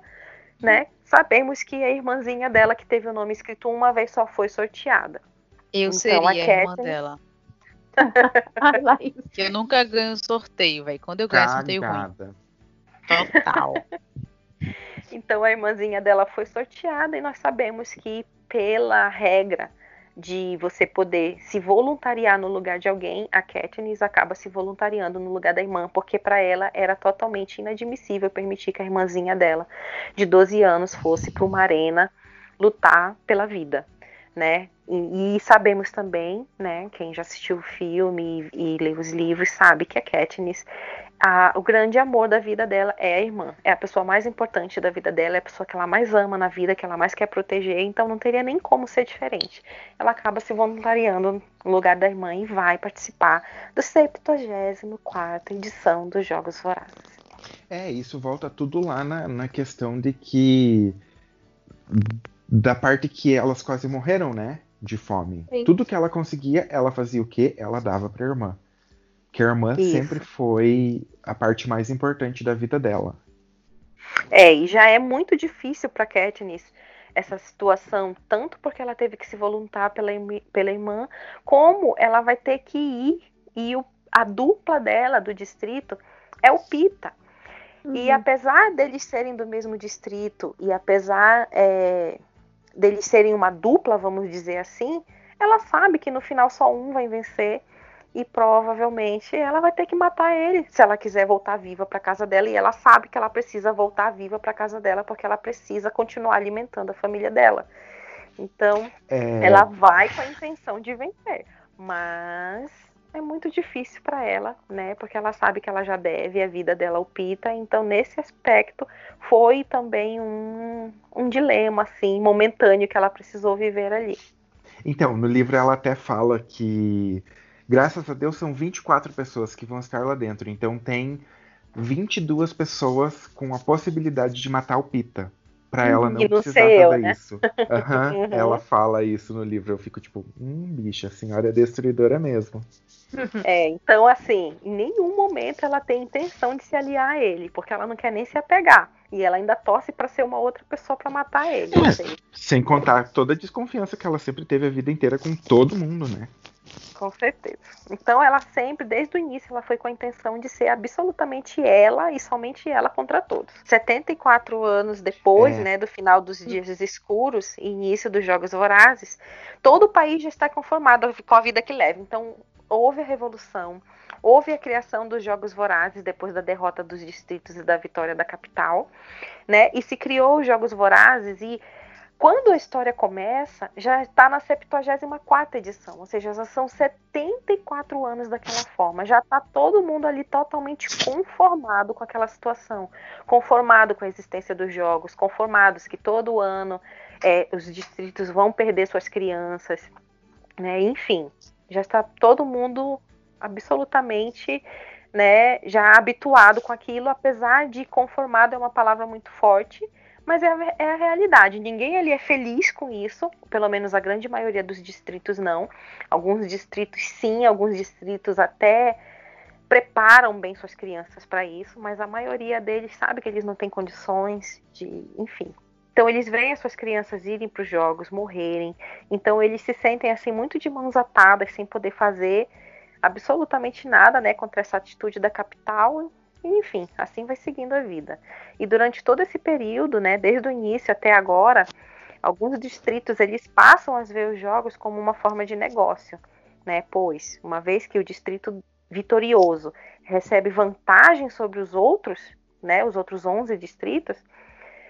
né, sabemos que a irmãzinha dela que teve o nome escrito uma vez só foi sorteada. Eu então, seria a, a irmã dela. Ai, eu nunca ganho sorteio, velho. Quando eu ganho sorteio ruim. Total. então a irmãzinha dela foi sorteada e nós sabemos que pela regra de você poder se voluntariar no lugar de alguém, a Katniss acaba se voluntariando no lugar da irmã, porque para ela era totalmente inadmissível permitir que a irmãzinha dela, de 12 anos, fosse para uma arena lutar pela vida, né? E, e, sabemos também, né, quem já assistiu o filme e, e leu os livros sabe que a Katniss a, o grande amor da vida dela é a irmã. É a pessoa mais importante da vida dela, é a pessoa que ela mais ama na vida, que ela mais quer proteger, então não teria nem como ser diferente. Ela acaba se voluntariando no lugar da irmã e vai participar do 74 edição dos Jogos Vorazes. É, isso volta tudo lá na, na questão de que. da parte que elas quase morreram, né? De fome. Sim. Tudo que ela conseguia, ela fazia o quê? Ela dava pra irmã. Que a irmã Isso. sempre foi a parte mais importante da vida dela. É, e já é muito difícil para Katniss essa situação, tanto porque ela teve que se voluntar pela, pela irmã, como ela vai ter que ir e o, a dupla dela do distrito é o Pita. Uhum. E apesar deles serem do mesmo distrito e apesar é, deles serem uma dupla, vamos dizer assim, ela sabe que no final só um vai vencer e provavelmente ela vai ter que matar ele se ela quiser voltar viva para casa dela e ela sabe que ela precisa voltar viva para casa dela porque ela precisa continuar alimentando a família dela. Então, é... ela vai com a intenção de vencer, mas é muito difícil para ela, né? Porque ela sabe que ela já deve a vida dela ao Pita, então nesse aspecto foi também um, um dilema assim, momentâneo que ela precisou viver ali. Então, no livro ela até fala que Graças a Deus são 24 pessoas que vão estar lá dentro. Então tem 22 pessoas com a possibilidade de matar o Pita. Pra ela não, não precisar fazer eu, né? isso. Uhum, [laughs] uhum. Ela fala isso no livro. Eu fico tipo, hum, bicha, a senhora é destruidora mesmo. [laughs] É, então assim, em nenhum momento ela tem intenção de se aliar a ele, porque ela não quer nem se apegar. E ela ainda torce para ser uma outra pessoa para matar ele. É, sem contar toda a desconfiança que ela sempre teve a vida inteira com todo mundo, né? Com certeza. Então ela sempre, desde o início, ela foi com a intenção de ser absolutamente ela e somente ela contra todos. 74 anos depois, é. né, do final dos dias escuros e início dos Jogos Vorazes, todo o país já está conformado com a vida que leva. Então houve a revolução, houve a criação dos Jogos Vorazes depois da derrota dos distritos e da vitória da capital, né? E se criou os Jogos Vorazes e quando a história começa, já está na 74 edição, ou seja, já são 74 anos daquela forma. Já está todo mundo ali totalmente conformado com aquela situação, conformado com a existência dos jogos, conformados que todo ano é, os distritos vão perder suas crianças, né? Enfim, já está todo mundo absolutamente né, já habituado com aquilo, apesar de conformado é uma palavra muito forte mas é a, é a realidade. Ninguém ali é feliz com isso, pelo menos a grande maioria dos distritos não. Alguns distritos sim, alguns distritos até preparam bem suas crianças para isso, mas a maioria deles sabe que eles não têm condições de, enfim. Então eles veem as suas crianças irem para os jogos, morrerem. Então eles se sentem assim muito de mãos atadas, sem poder fazer absolutamente nada, né, contra essa atitude da capital enfim, assim vai seguindo a vida. E durante todo esse período, né, desde o início até agora, alguns distritos eles passam a ver os jogos como uma forma de negócio, né? Pois, uma vez que o distrito vitorioso recebe vantagem sobre os outros, né, os outros 11 distritos,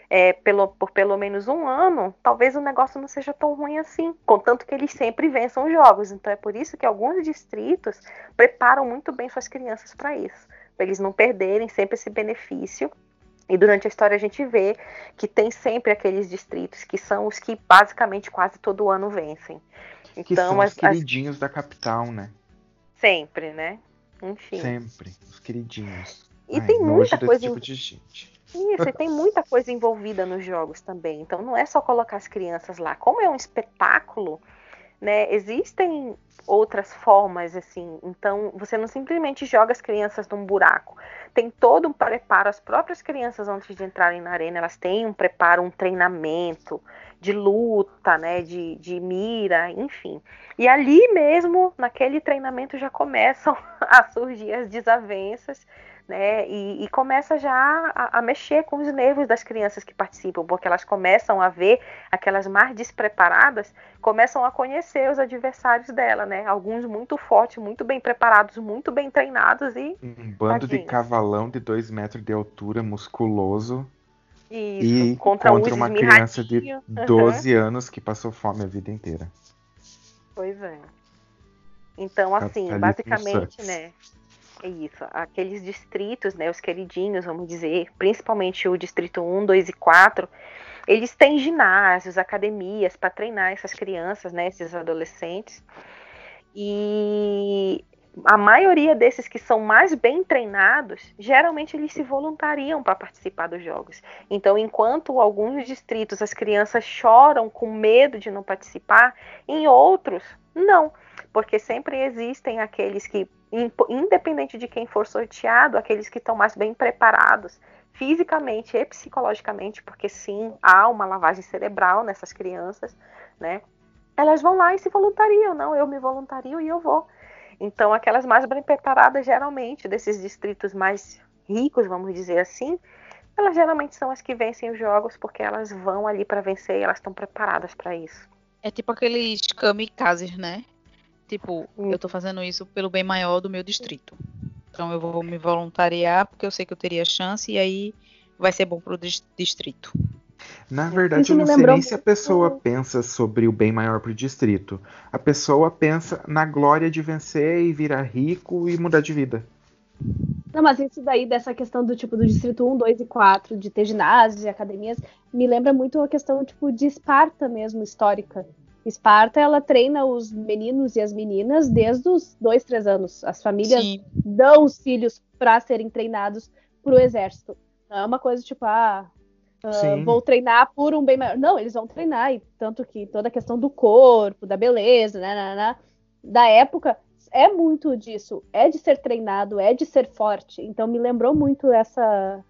é, pelo, por pelo menos um ano, talvez o negócio não seja tão ruim assim, contanto que eles sempre vençam os jogos. Então é por isso que alguns distritos preparam muito bem suas crianças para isso para eles não perderem sempre esse benefício. E durante a história a gente vê que tem sempre aqueles distritos que são os que basicamente quase todo ano vencem. Então, que são as, os queridinhos as... da capital, né? Sempre, né? Enfim. Sempre, os queridinhos. E Ai, tem muita coisa. Tipo de gente. Isso, e tem muita coisa envolvida nos jogos também. Então não é só colocar as crianças lá. Como é um espetáculo, né? Existem outras formas, assim. Então, você não simplesmente joga as crianças num buraco. Tem todo um preparo. As próprias crianças, antes de entrarem na arena, elas têm um preparo, um treinamento de luta, né? De, de mira, enfim. E ali mesmo, naquele treinamento, já começam [laughs] a surgir as desavenças né? E, e começa já a, a, mexer com os nervos das crianças que participam, porque elas começam a ver aquelas mais despreparadas, começam a conhecer os adversários dela, né? Alguns muito fortes, muito bem preparados, muito bem treinados e um bando tadinhos. de cavalão de dois metros de altura, musculoso. Isso, e contra, contra uma criança de 12 uhum. anos que passou fome a vida inteira. Pois é. Então, assim, basicamente, né? É isso, aqueles distritos, né, os queridinhos, vamos dizer, principalmente o distrito 1, 2 e 4, eles têm ginásios, academias para treinar essas crianças, né, esses adolescentes. E a maioria desses que são mais bem treinados, geralmente eles se voluntariam para participar dos jogos. Então, enquanto alguns distritos as crianças choram com medo de não participar, em outros, não, porque sempre existem aqueles que independente de quem for sorteado, aqueles que estão mais bem preparados fisicamente e psicologicamente, porque sim, há uma lavagem cerebral nessas crianças, né? Elas vão lá e se voluntariam, não, eu me voluntario e eu vou. Então, aquelas mais bem preparadas, geralmente, desses distritos mais ricos, vamos dizer assim, elas geralmente são as que vencem os jogos porque elas vão ali para vencer e elas estão preparadas para isso. É tipo aqueles kamikazes, né? Tipo, hum. eu tô fazendo isso pelo bem maior do meu distrito. Então eu vou me voluntariar porque eu sei que eu teria chance e aí vai ser bom pro distrito. Na verdade, eu não sei nem se a pessoa pensa sobre o bem maior pro distrito. A pessoa pensa na glória de vencer e virar rico e mudar de vida. Não, mas isso daí, dessa questão do tipo do distrito 1, 2 e 4, de ter ginásios e academias, me lembra muito a questão tipo de Esparta mesmo, histórica Esparta, ela treina os meninos e as meninas desde os dois, três anos. As famílias Sim. dão os filhos para serem treinados para o exército. Não é uma coisa tipo, ah, uh, vou treinar por um bem maior. Não, eles vão treinar, e tanto que toda a questão do corpo, da beleza, né, né, né, da época, é muito disso. É de ser treinado, é de ser forte. Então me lembrou muito essa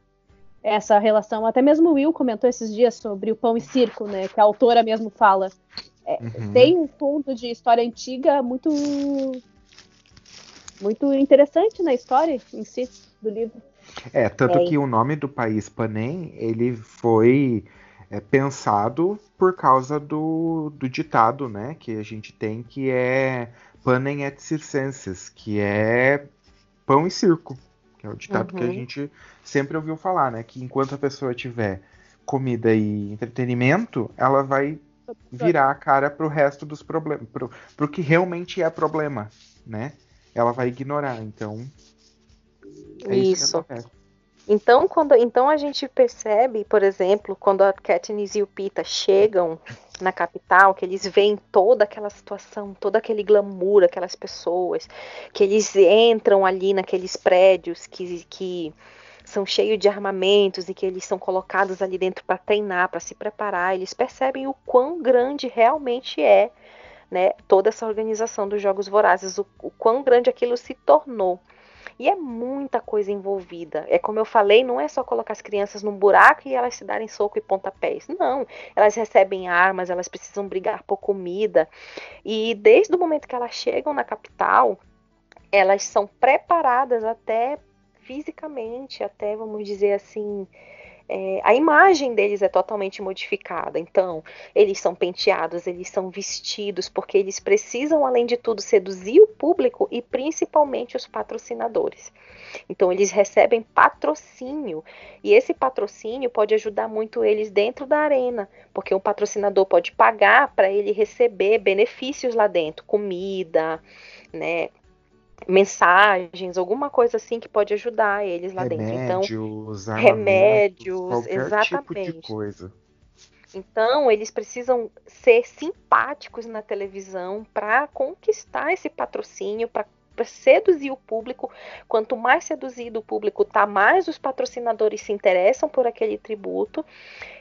essa relação. Até mesmo o Will comentou esses dias sobre o pão e circo, né? Que a autora mesmo fala. É, uhum. Tem um ponto de história antiga muito muito interessante na história em si do livro. É, tanto é. que o nome do país Panem, ele foi é, pensado por causa do, do ditado, né, que a gente tem, que é panem et circenses, que é pão e circo, que é o ditado uhum. que a uhum. gente sempre ouviu falar, né, que enquanto a pessoa tiver comida e entretenimento, ela vai virar a cara pro resto dos problemas, pro, pro que realmente é problema, né? Ela vai ignorar, então. É isso. isso então, quando, então a gente percebe, por exemplo, quando a Katniss e o Pita chegam na capital, que eles veem toda aquela situação, todo aquele glamour, aquelas pessoas, que eles entram ali naqueles prédios que, que são cheios de armamentos e que eles são colocados ali dentro para treinar, para se preparar, eles percebem o quão grande realmente é né, toda essa organização dos Jogos Vorazes, o, o quão grande aquilo se tornou. E é muita coisa envolvida. É como eu falei, não é só colocar as crianças num buraco e elas se darem soco e pontapés. Não, elas recebem armas, elas precisam brigar por comida. E desde o momento que elas chegam na capital, elas são preparadas até fisicamente, até vamos dizer assim, é, a imagem deles é totalmente modificada. Então, eles são penteados, eles são vestidos, porque eles precisam, além de tudo, seduzir o público e principalmente os patrocinadores. Então, eles recebem patrocínio, e esse patrocínio pode ajudar muito eles dentro da arena, porque o patrocinador pode pagar para ele receber benefícios lá dentro, comida, né, mensagens, alguma coisa assim que pode ajudar eles lá remédios, dentro. Então, remédios, exatamente. Tipo de coisa. Então, eles precisam ser simpáticos na televisão para conquistar esse patrocínio, para seduzir o público. Quanto mais seduzido o público tá, mais os patrocinadores se interessam por aquele tributo.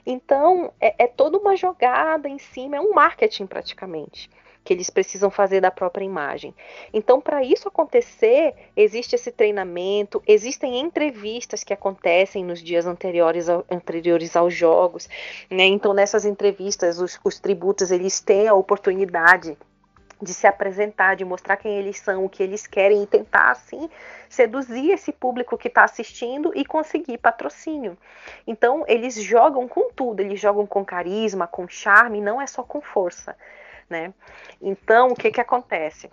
Então, é, é toda uma jogada em cima, é um marketing praticamente que eles precisam fazer da própria imagem. Então, para isso acontecer, existe esse treinamento, existem entrevistas que acontecem nos dias anteriores, ao, anteriores aos jogos. Né? Então, nessas entrevistas, os, os tributos eles têm a oportunidade de se apresentar, de mostrar quem eles são, o que eles querem e tentar assim seduzir esse público que está assistindo e conseguir patrocínio. Então eles jogam com tudo, eles jogam com carisma, com charme, não é só com força né? Então, o que que acontece?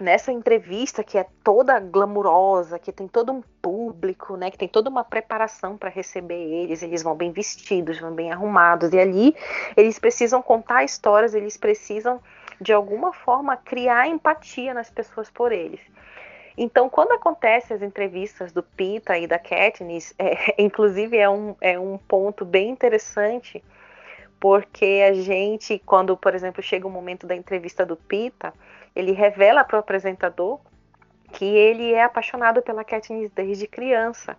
Nessa entrevista que é toda glamurosa, que tem todo um público, né, que tem toda uma preparação para receber eles, eles vão bem vestidos, vão bem arrumados e ali eles precisam contar histórias, eles precisam de alguma forma criar empatia nas pessoas por eles. Então, quando acontece as entrevistas do Pita e da Katniss, é, [laughs] inclusive é um, é um ponto bem interessante, porque a gente, quando, por exemplo, chega o momento da entrevista do Pita, ele revela para o apresentador que ele é apaixonado pela Katniss desde criança.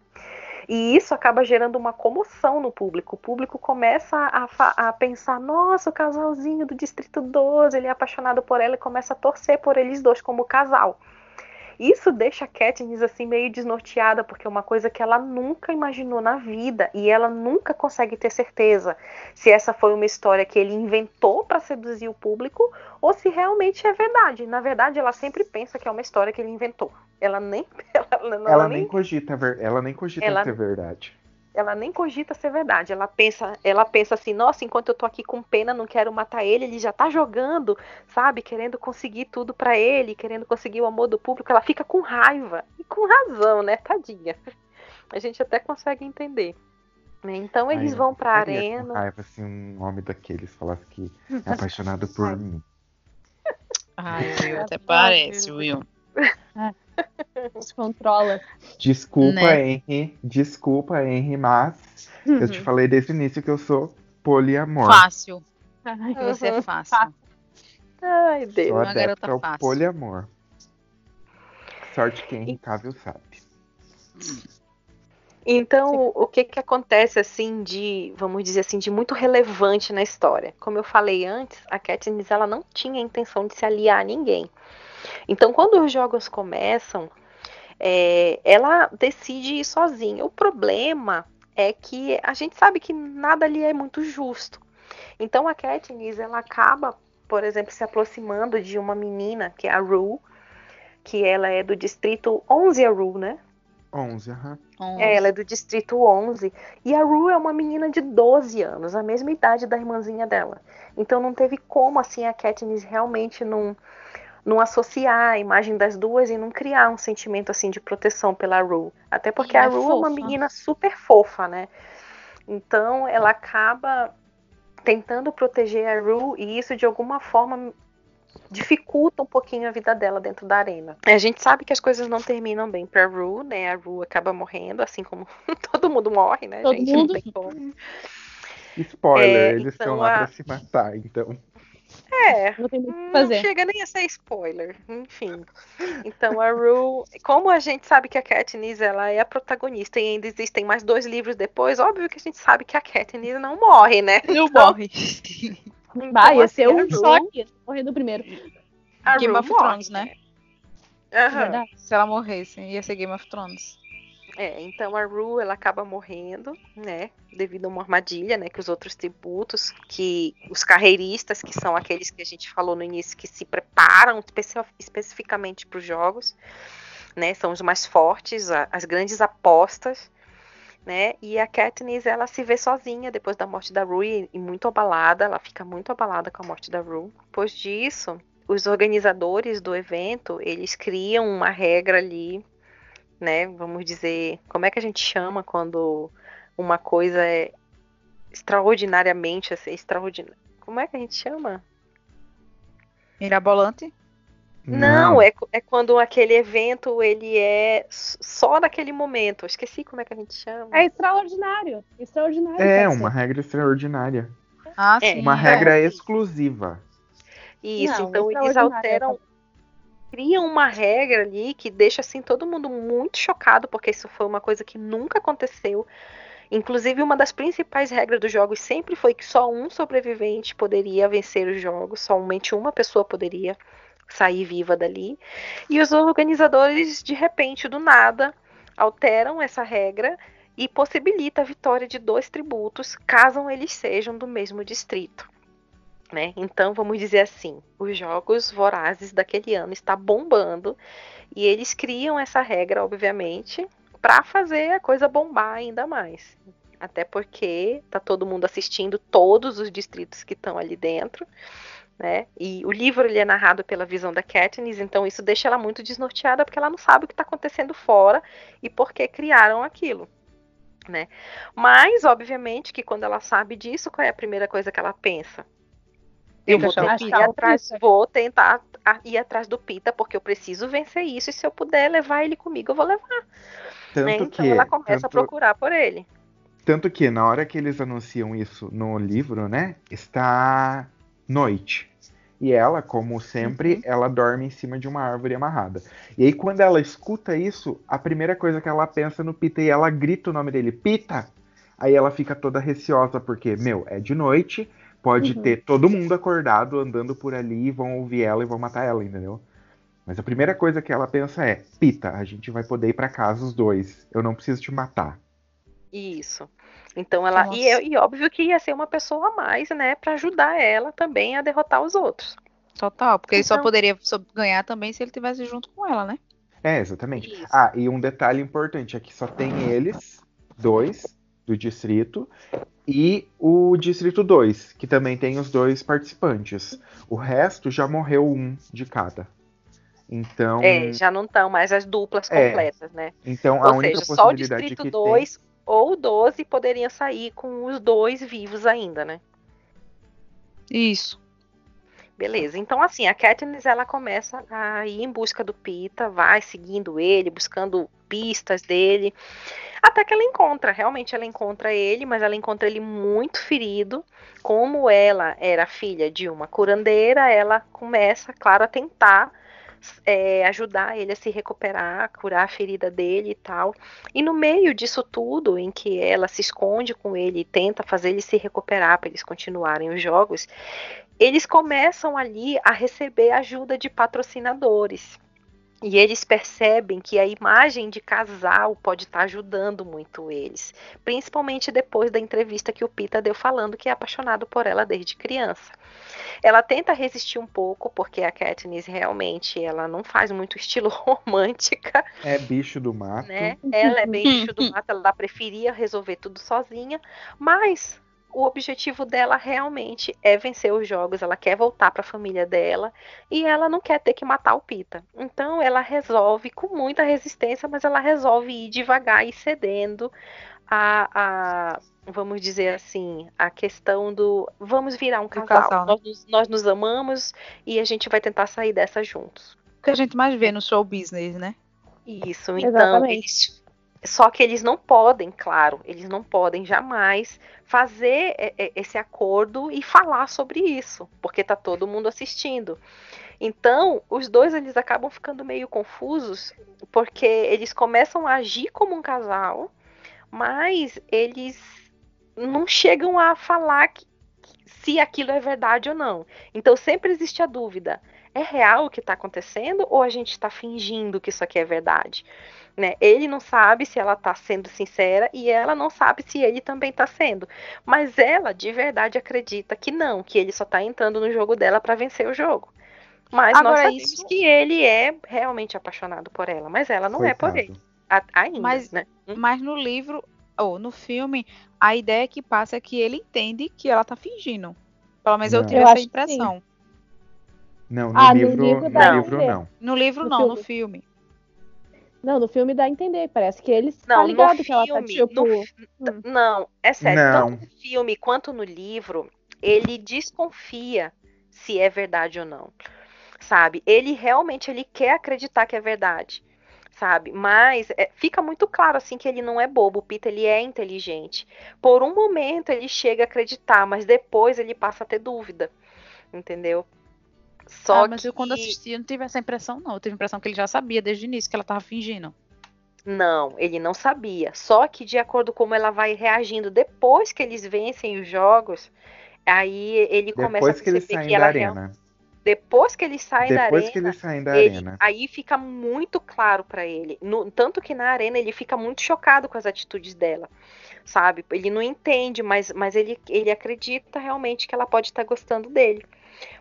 E isso acaba gerando uma comoção no público. O público começa a, a, pensar: nossa, o casalzinho do Distrito 12, ele é apaixonado por ela e começa a torcer por eles dois como casal. Isso deixa a Katniss assim meio desnorteada, porque é uma coisa que ela nunca imaginou na vida e ela nunca consegue ter certeza se essa foi uma história que ele inventou para seduzir o público ou se realmente é verdade. Na verdade, ela sempre pensa que é uma história que ele inventou. Ela nem [laughs] ela, ela, ela nem, nem cogita, ela nem cogita ela, ser verdade ela nem cogita ser verdade. Ela pensa, ela pensa assim, nossa, enquanto eu tô aqui com pena, não quero matar ele, ele já tá jogando, sabe, querendo conseguir tudo para ele, querendo conseguir o amor do público, ela fica com raiva. E com razão, né, tadinha. A gente até consegue entender. Né? Então eles Ai, vão pra arena. Com raiva se um homem daqueles falasse que é [laughs] apaixonado por mim. Ai, Will, [laughs] até parece, Will. [laughs] [laughs] Se controla. Desculpa, né? Henry. Desculpa, Henry, mas uhum. eu te falei desde o início que eu sou poliamor. Fácil. Ai, você é fácil. Ai, Deus. Sou uma garota fácil. poliamor. Sorte que Henry Cavill sabe. Então, o o que que acontece assim de, vamos dizer assim, de muito relevante na história? Como eu falei antes, a Katniss ela não tinha a intenção de se aliar a ninguém. Então, quando os jogos começam, é, ela decide ir sozinha. O problema é que a gente sabe que nada ali é muito justo. Então, a Katniss ela acaba, por exemplo, se aproximando de uma menina que é a Rue, que ela é do distrito 11 a Rue, né? 11, aham. É, ela é do distrito 11. E a Rue é uma menina de 12 anos, a mesma idade da irmãzinha dela. Então não teve como, assim, a Katniss realmente não, não associar a imagem das duas e não criar um sentimento, assim, de proteção pela Rue. Até porque E a é Rue é uma menina super fofa, né? Então ela acaba tentando proteger a Rue e isso de alguma forma dificulta um pouquinho a vida dela dentro da arena. A gente sabe que as coisas não terminam bem pra Rue, né? A Rue acaba morrendo, assim como [laughs] todo mundo morre, né, Todo gente? mundo. Não tem como. Spoiler, É, eles então estão lá a- pra se matar, então. É, Não tem muito não fazer. chega nem a ser spoiler, enfim. Então a Rue, como a gente sabe que a Katniss ela é a protagonista e ainda existem mais dois livros depois, óbvio que a gente sabe que a Katniss não morre, né? Não Então, morre. então, [laughs] Vai, ia assim, ser um Rue- choque morrer no primeiro. a Game Rue of morre, Thrones, né? Aham. Verdade. Se ela morresse, ia ser Game of Thrones. É, então a Rue ela acaba morrendo, né, devido a uma armadilha, né, que os outros tributos, que os carreiristas, que são aqueles que a gente falou no início, que se preparam especi- especificamente para os jogos, né, são os mais fortes, a- as grandes apostas, né, e a Katniss ela se vê sozinha depois da morte da Rue e muito abalada, ela fica muito abalada com a morte da Rue. Depois disso, os organizadores do evento, eles criam uma regra ali né? Vamos dizer, como é que a gente chama quando uma coisa é extraordinariamente assim, extraordinária? Como é que a gente chama? Mirabolante? Não, é, é quando aquele evento ele é só naquele momento. Eu esqueci como é que a gente chama. É extraordinário. Extraordinário. É, pode ser. uma regra extraordinária. Ah, É, sim. Uma é. regra exclusiva. Isso, Não, então eles extraordinário, alteram, criam uma regra ali que deixa assim todo mundo muito chocado, porque isso foi uma coisa que nunca aconteceu. Inclusive, uma das principais regras dos jogos sempre foi que só um sobrevivente poderia vencer os jogos, somente uma pessoa poderia sair viva dali. E os organizadores, de repente, do nada, alteram essa regra e possibilita a vitória de dois tributos, caso eles sejam do mesmo distrito. Né? Então, vamos dizer assim, os jogos vorazes daquele ano está bombando e eles criam essa regra, obviamente, para fazer a coisa bombar ainda mais. Até porque tá todo mundo assistindo todos os distritos que estão ali dentro, né? E o livro ele é narrado pela visão da Katniss, então isso deixa ela muito desnorteada porque ela não sabe o que está acontecendo fora e por que criaram aquilo. Né? Mas, obviamente, que quando ela sabe disso, qual é a primeira coisa que ela pensa? Eu vou ir atrás, vou tentar a- ir atrás do Pita, porque eu preciso vencer isso, e se eu puder levar ele comigo, eu vou levar. Tanto né? Então que. ela começa a tanto, procurar por ele. tanto que na hora que eles anunciam isso no livro, né? Está noite. E ela, como sempre, Uhum. ela dorme em cima de uma árvore amarrada. E aí, quando ela escuta isso, a primeira coisa que ela pensa no Pita e ela grita o nome dele, Pita! Aí ela fica toda receosa, porque, meu, é de noite, pode Uhum. ter todo mundo acordado andando por ali, vão ouvir ela e vão matar ela, entendeu? Mas a primeira coisa que ela pensa é: Pita, a gente vai poder ir pra casa os dois. Eu não preciso te matar. Isso. Então ela. E, e óbvio que ia ser uma pessoa a mais, né? Pra ajudar ela também a derrotar os outros. Total, porque ele só Então- poderia ganhar também se ele tivesse junto com ela, né? É, exatamente. Isso. Ah, e um detalhe importante é que só tem eles, dois, do distrito, e o distrito 2, que também tem os dois participantes. O resto já morreu um de cada. Então, É, já não estão mais as duplas É. completas, né? então a Ou única seja, só o possibilidade distrito que 2 ou 12 poderiam sair com os dois vivos ainda, né? Isso. Beleza, então assim, a Katniss ela começa a ir em busca do Pita, vai seguindo ele, buscando pistas dele, Até que ela encontra, realmente ela encontra ele, mas ela encontra ele muito ferido. Como ela era filha de uma curandeira, ela começa, claro, a tentar é, ajudar ele a se recuperar, curar a ferida dele e tal. E no meio disso tudo, em que ela se esconde com ele e tenta fazer ele se recuperar para eles continuarem os jogos, eles começam ali a receber ajuda de patrocinadores. E eles percebem que a imagem de casal pode estar tá ajudando muito eles, principalmente depois da entrevista que o Pita deu falando que é apaixonado por ela desde criança. Ela tenta resistir um pouco, porque a Katniss realmente ela não faz muito estilo [laughs] romântica. É bicho do mato. Né? Ela é bem bicho do [laughs] mato, ela preferia resolver tudo sozinha, mas o objetivo dela realmente é vencer os jogos, ela quer voltar para a família dela e ela não quer ter que matar o Pita. Então ela resolve com muita resistência, mas ela resolve ir devagar e cedendo a, a vamos dizer assim, a questão do vamos virar um casal. casal né? nós, nós nos amamos e a gente vai tentar sair dessa juntos. O que a gente mais vê no show business, né? Isso, então eles, só que eles não podem, claro, eles não podem jamais fazer esse acordo e falar sobre isso, porque tá todo mundo assistindo. Então, os dois eles acabam ficando meio confusos, porque eles começam a agir como um casal, mas eles não chegam a falar que, se aquilo é verdade ou não. Então, sempre existe a dúvida: é real o que está acontecendo ou a gente está fingindo que isso aqui é verdade? Né? Ele não sabe se ela está sendo sincera e ela não sabe se ele também está sendo. Mas ela de verdade acredita que não, que ele só está entrando no jogo dela para vencer o jogo. Mas Agora, nós sabemos isso... que ele é realmente apaixonado por ela, mas ela não Coitado. é por ele. A, ainda, mas, né? Hum? Mas no livro, ou no filme, a ideia que passa é que ele entende que ela está fingindo. Pelo menos não. eu tive eu essa impressão. Não, no ah, livro, no livro, no livro não. No livro no não, filme. no filme. Não, no filme dá a entender. Parece que eles não, tá ligado que filme, ela tá tipo. No, hum. Não, é sério. Não. Tanto no filme quanto no livro, ele desconfia se é verdade ou não. Sabe? Ele realmente ele quer acreditar que é verdade. Sabe? Mas é, fica muito claro assim que ele não é bobo. O Peter ele é inteligente. Por um momento ele chega a acreditar, mas depois ele passa a ter dúvida. Entendeu? Só ah, mas que... eu quando assisti eu não tive essa impressão, não. Eu tive a impressão que ele já sabia desde o início que ela tava fingindo. Não, ele não sabia. Só que de acordo com como ela vai reagindo depois que eles vencem os jogos, aí ele depois começa a perceber que, que ela arena. Depois que eles saem depois da arena. que eles saem da ele, arena. Aí fica muito claro para ele. No, tanto que na arena ele fica muito chocado com as atitudes dela. Sabe? Ele não entende, mas, mas ele, ele acredita realmente que ela pode estar gostando dele.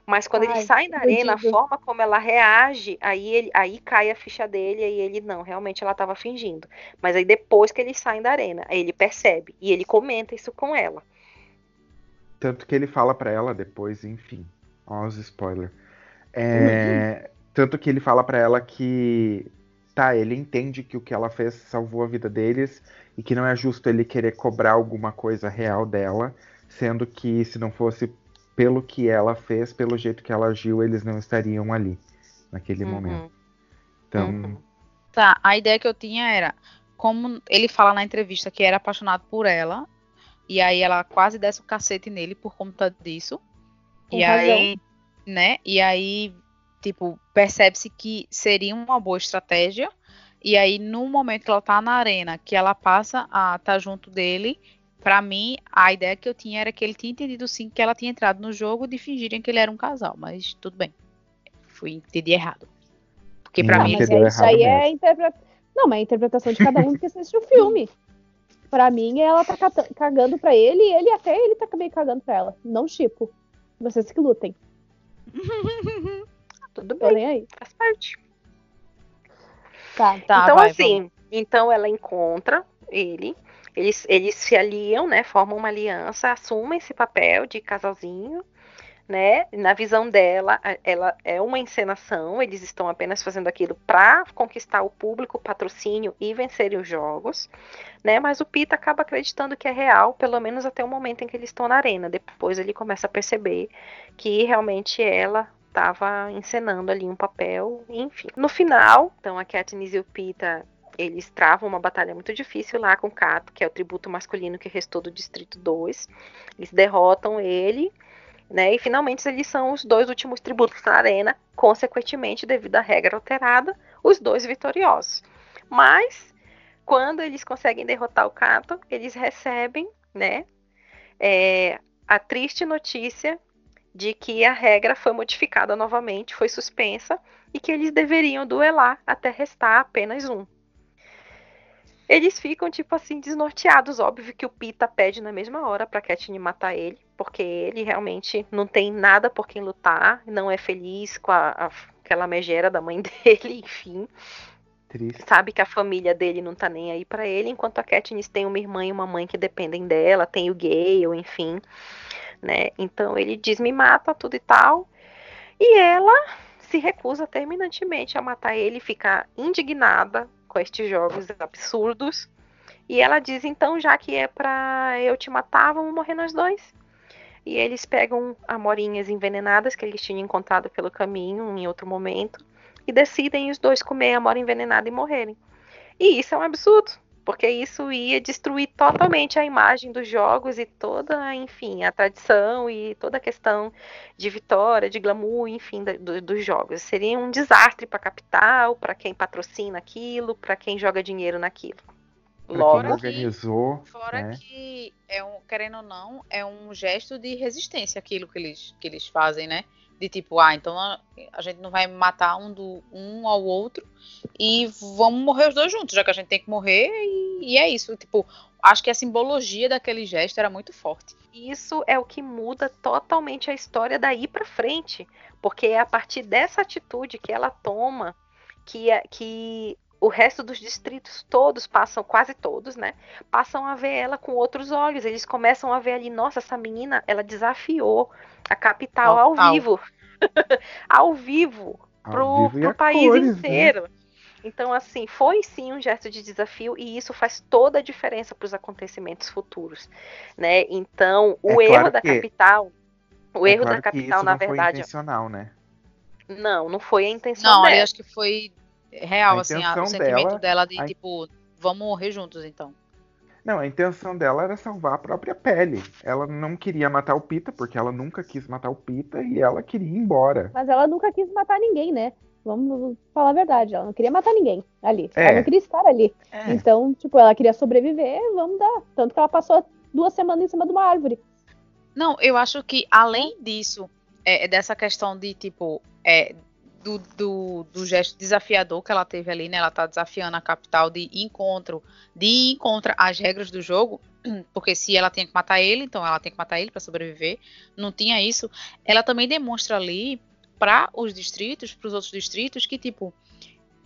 Mas quando Ai, ele sai da arena, a forma como ela reage, aí, ele, aí cai a ficha dele, e ele, não, realmente ela estava fingindo. Mas aí depois que eles saem da arena, aí ele percebe, e ele comenta isso com ela. Tanto que ele fala para ela depois, enfim, ó os spoilers. É, uhum. Tanto que ele fala para ela que tá, ele entende que o que ela fez salvou a vida deles e que não é justo ele querer cobrar alguma coisa real dela, sendo que se não fosse pelo que ela fez, pelo jeito que ela agiu, eles não estariam ali naquele uhum. momento. Então. Uhum. Tá, a ideia que eu tinha era, como ele fala na entrevista que era apaixonado por ela, e aí ela quase desce o cacete nele por conta disso. Com e razão. aí, né? E aí, tipo, percebe-se que seria uma boa estratégia. E aí, no momento que ela tá na arena, que ela passa a estar tá junto dele, para mim, a ideia que eu tinha era que ele tinha entendido sim que ela tinha entrado no jogo de fingirem que ele era um casal, mas tudo bem. Fui entendi errado. Porque para mim mas é, isso aí mesmo. é interpretação. Não, mas é a interpretação de cada um que assistiu o filme. Pra mim, ela tá cagando pra ele e ele até ele tá meio cagando pra ela. Não tipo. Vocês que lutem. [laughs] Tudo bem. aí. Faz parte. Tá, tá então, vai, assim, vamos. então ela encontra ele eles, eles se aliam, né? Formam uma aliança, assumem esse papel de casalzinho, né? Na visão dela, ela é uma encenação, eles estão apenas fazendo aquilo para conquistar o público, patrocínio e vencerem os jogos, né? Mas o Pita acaba acreditando que é real, pelo menos até o momento em que eles estão na arena. Depois ele começa a perceber que realmente ela estava encenando ali um papel, enfim. No final, então a Katniss e o Pita eles travam uma batalha muito difícil lá com Cato, que é o tributo masculino que restou do Distrito 2. Eles derrotam ele, né? E finalmente eles são os dois últimos tributos na arena, consequentemente, devido à regra alterada, os dois vitoriosos. Mas quando eles conseguem derrotar o Cato, eles recebem, né, é, a triste notícia de que a regra foi modificada novamente, foi suspensa e que eles deveriam duelar até restar apenas um. Eles ficam, tipo assim, desnorteados. Óbvio que o Pita pede na mesma hora pra Katniss matar ele, porque ele realmente não tem nada por quem lutar, não é feliz com a, a, aquela megera da mãe [laughs] dele, enfim. Triste. Sabe que a família dele não tá nem aí para ele, enquanto a Katniss tem uma irmã e uma mãe que dependem dela, tem o Gale, enfim, né? Então ele diz: "Me mata tudo e tal". E ela se recusa terminantemente a matar ele, fica indignada com estes jogos absurdos. E ela diz: "Então, já que é para eu te matar, vamos morrer nós dois". E eles pegam amorinhas envenenadas que eles tinham encontrado pelo caminho em outro momento e decidem os dois comer a mora envenenada e morrerem. E isso é um absurdo, porque isso ia destruir totalmente a imagem dos jogos e toda, enfim, a tradição e toda a questão de vitória, de glamour, enfim, do, dos jogos. Seria um desastre para a capital, para quem patrocina aquilo, para quem joga dinheiro naquilo. Logo, organizou. Fora né? que é um, querendo ou não, é um gesto de resistência aquilo que eles, que eles fazem, né? de tipo, ah, então a, a, gente não vai matar um, do, um ao outro e vamos morrer os dois juntos, já que a gente tem que morrer e, e é isso. Tipo, acho que a simbologia daquele gesto era muito forte. Isso é o que muda totalmente a história daí para frente, porque é a partir dessa atitude que ela toma que, é, que o resto dos distritos todos passam, quase todos, né? Passam a ver ela com outros olhos. Eles começam a ver ali, nossa, essa menina, ela desafiou a capital Total. ao vivo. [laughs] ao vivo, ao pro, vivo pro país cores, né? inteiro. Né? Então, assim, foi sim um gesto de desafio e isso faz toda a diferença para os acontecimentos futuros, né? Então, o é erro claro da que, capital, o é erro claro da capital, na verdade, foi intencional, né? Não, não foi a intenção não, dela. Não, acho que foi real, a assim, a, o sentimento dela, dela de a... tipo, vamos morrer juntos, então. Não, a intenção dela era salvar a própria pele. Ela não queria matar o Pita, porque ela nunca quis matar o Pita e ela queria ir embora. Mas ela nunca quis matar ninguém, né? Vamos falar a verdade, ela não queria matar ninguém ali. É. Ela não queria estar ali. É. Então, tipo, ela queria sobreviver, vamos dar. Tanto que ela passou duas semanas em cima de uma árvore. Não, eu acho que além disso, é, dessa questão de, tipo, é, do, do, do, gesto desafiador que ela teve ali, né? Ela tá desafiando a capital de encontro, de encontro às regras do jogo, [clears throat] porque se ela tinha que matar ele, então ela tem que matar ele para sobreviver. Não tinha isso. Ela também demonstra ali para os distritos, para os outros distritos, que tipo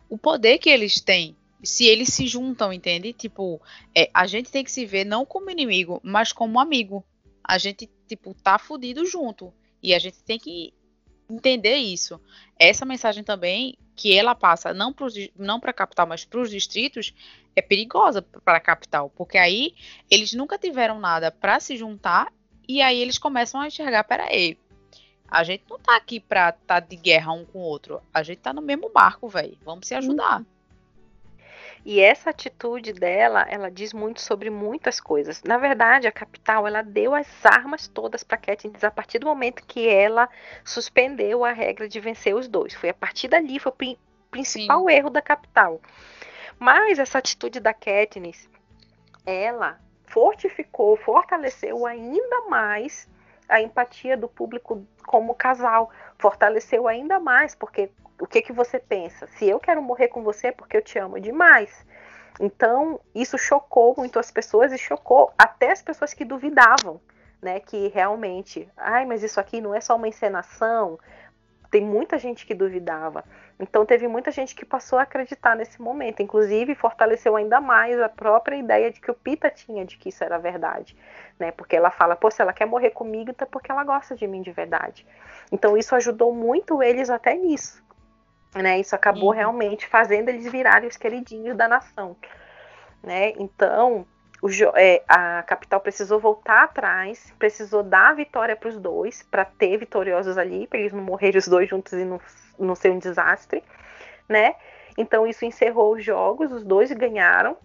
o poder que eles têm, se eles se juntam, entende? Tipo, é, a gente tem que se ver não como inimigo, mas como amigo. A gente tipo tá fudido junto e a gente tem que entender isso. Essa mensagem também que ela passa não para não a capital, mas para os distritos, é perigosa para a capital, porque aí eles nunca tiveram nada para se juntar e aí eles começam a enxergar, peraí, a gente não tá aqui para estar tá de guerra um com o outro, a gente tá no mesmo barco, velho, vamos se ajudar. Uhum. E essa atitude dela, ela diz muito sobre muitas coisas. Na verdade, a capital, ela deu as armas todas para Katniss a partir do momento que ela suspendeu a regra de vencer os dois. Foi a partir dali, foi o principal Sim. erro da capital. Mas essa atitude da Katniss, ela fortificou, fortaleceu ainda mais a empatia do público como casal, fortaleceu ainda mais, porque o que que você pensa? Se eu quero morrer com você é porque eu te amo demais. Então, isso chocou muito as pessoas e chocou até as pessoas que duvidavam, né, que realmente, ai, mas isso aqui não é só uma encenação. Tem muita gente que duvidava. Então, teve muita gente que passou a acreditar nesse momento. Inclusive, fortaleceu ainda mais a própria ideia de que o Pita tinha de que isso era verdade. Né? Porque ela fala, pô, se ela quer morrer comigo, é porque ela gosta de mim de verdade. Então, isso ajudou muito eles até nisso. Né? Isso acabou uhum. realmente fazendo eles virarem os queridinhos da nação. Né? Então, o, é, a capital precisou voltar atrás, precisou dar a vitória para os dois, para ter vitoriosos ali, para eles não morrerem os dois juntos e não, não ser um desastre, né? Então isso encerrou os jogos, os dois ganharam,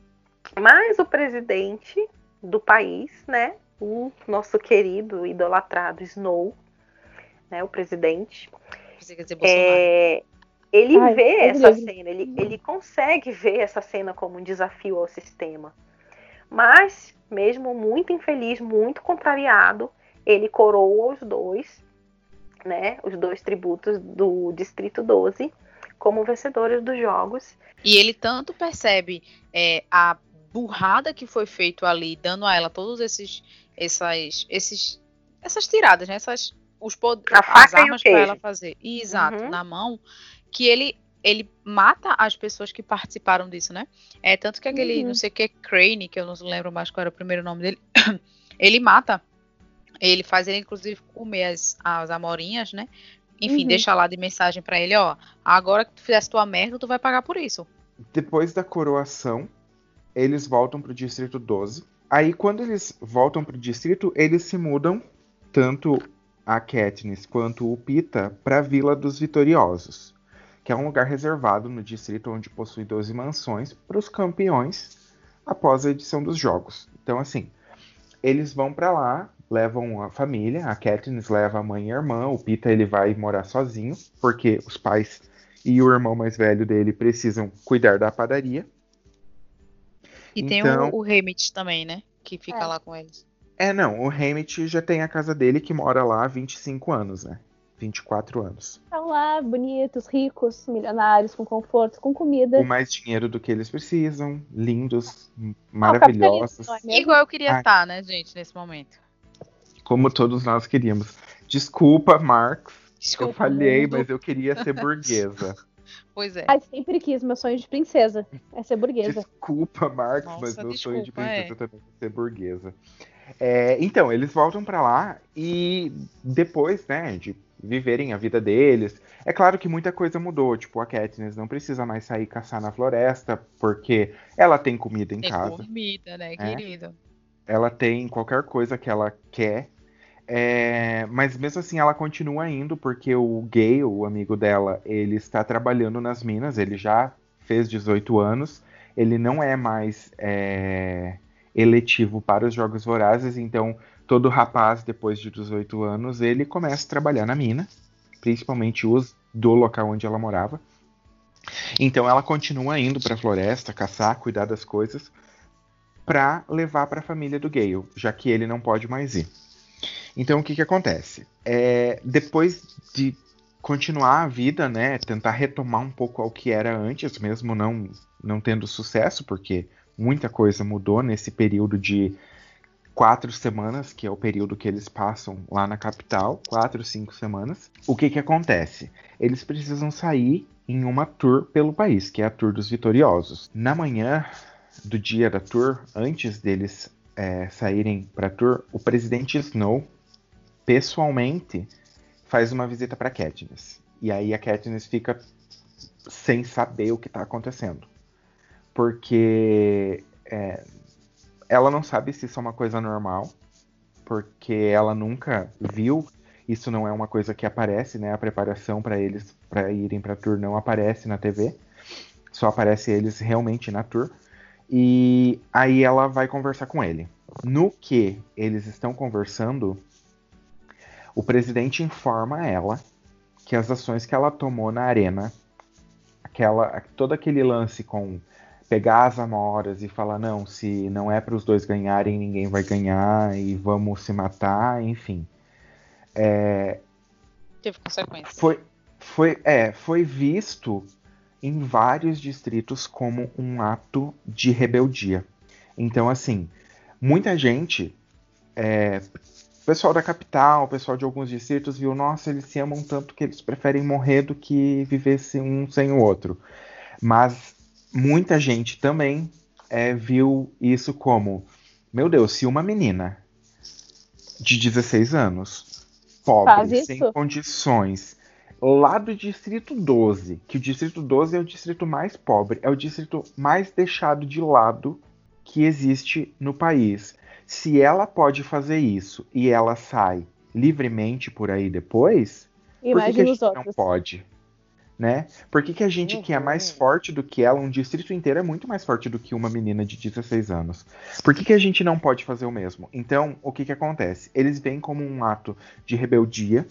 mas o presidente do país, né, o nosso querido idolatrado Snow, né, o presidente, é, ele Ai, vê essa cena, ele, ele consegue ver essa cena como um desafio ao sistema. Mas, mesmo muito infeliz, muito contrariado, ele coroa os dois, né, os dois tributos do Distrito 12, como vencedores dos jogos. E ele tanto percebe é, a burrada que foi feito ali, dando a ela todos esses, essas, esses, essas tiradas, né, essas, os poderes, as armas para ela fazer, exato, uhum. na mão, que ele ele mata as pessoas que participaram disso, né? É tanto que aquele, uhum. não sei o que, Crane, que eu não lembro mais qual era o primeiro nome dele, [coughs] ele mata. Ele faz ele, inclusive, comer as, as amorinhas, né? Enfim, uhum. deixa lá de mensagem para ele, ó. Agora que tu fizesse tua merda, tu vai pagar por isso. Depois da coroação, eles voltam pro distrito 12. Aí, quando eles voltam pro distrito, eles se mudam, tanto a Katniss quanto o Pita, pra Vila dos Vitoriosos que é um lugar reservado no distrito onde possui 12 mansões para os campeões após a edição dos jogos. Então, assim, eles vão para lá, levam a família, a Katniss leva a mãe e a irmã, o Pita ele vai morar sozinho, porque os pais e o irmão mais velho dele precisam cuidar da padaria. E então, tem o, então o Hamit também, né? Que fica é. lá com eles. É, não, o Hamit já tem a casa dele que mora lá há 25 anos, né? 24 anos. Estão lá, bonitos, ricos, milionários, com conforto, com comida. Com mais dinheiro do que eles precisam, lindos, maravilhosos. É Igual eu queria estar, tá, né, gente, nesse momento. Como todos nós queríamos. Desculpa, Marx. Desculpa, eu falhei, mundo. mas eu queria ser burguesa. [laughs] Pois é. Ai, sempre quis, meu sonho de princesa é ser burguesa. Desculpa, Marx, Nossa, mas meu desculpa, sonho de princesa é. também é ser burguesa. É, então, eles voltam para lá e depois, né, de viverem a vida deles. É claro que muita coisa mudou, tipo, a Katniss não precisa mais sair caçar na floresta, porque ela tem comida em tem casa. comida, né, é. querido? Ela tem qualquer coisa que ela quer. É, mas mesmo assim ela continua indo, porque o Gay, o amigo dela, ele está trabalhando nas minas, ele já fez 18 anos, ele não é mais é, eletivo para os Jogos Vorazes, então todo rapaz, depois de 18 anos, ele começa a trabalhar na mina, principalmente os do local onde ela morava. Então ela continua indo para a floresta, caçar, cuidar das coisas, para levar para a família do Gale, já que ele não pode mais ir. Então o que, que acontece? É, depois de continuar a vida, né, tentar retomar um pouco ao que era antes, mesmo não, não tendo sucesso, porque muita coisa mudou nesse período de quatro semanas, que é o período que eles passam lá na capital, quatro, cinco semanas. O que que acontece? Eles precisam sair em uma tour pelo país, que é a Tour dos Vitoriosos. Na manhã do dia da tour, antes deles é, saírem para tour, o presidente Snow pessoalmente faz uma visita para Katniss. E aí a Katniss fica sem saber o que está acontecendo. Porque é, ela não sabe se isso é uma coisa normal, porque ela nunca viu. Isso não é uma coisa que aparece, né? A preparação para eles para irem para tour não aparece na TV. Só aparece eles realmente na tour. E aí ela vai conversar com ele. No que eles estão conversando, o presidente informa ela que as ações que ela tomou na arena, aquela, todo aquele lance com pegar as amoras e falar não, se não é para os dois ganharem, ninguém vai ganhar e vamos se matar, enfim. É, Teve consequências. Foi, foi, é, foi visto em vários distritos como um ato de rebeldia. Então, assim, muita gente, é, pessoal da capital, pessoal de alguns distritos, viu, nossa, eles se amam tanto que eles preferem morrer do que viver um sem o outro. Mas muita gente também é, viu isso como: meu Deus, se uma menina de 16 anos, pobre, sem condições, lá do distrito 12, que o distrito 12 é o distrito mais pobre, é o distrito mais deixado de lado que existe no país. Se ela pode fazer isso e ela sai livremente por aí depois, por que, que a gente não pode? Né? Por que, que a gente que é mais Uhum. forte do que ela, um distrito inteiro é muito mais forte do que uma menina de 16 anos? Por que, que a gente não pode fazer o mesmo? Então, o que que acontece? Eles veem como um ato de rebeldia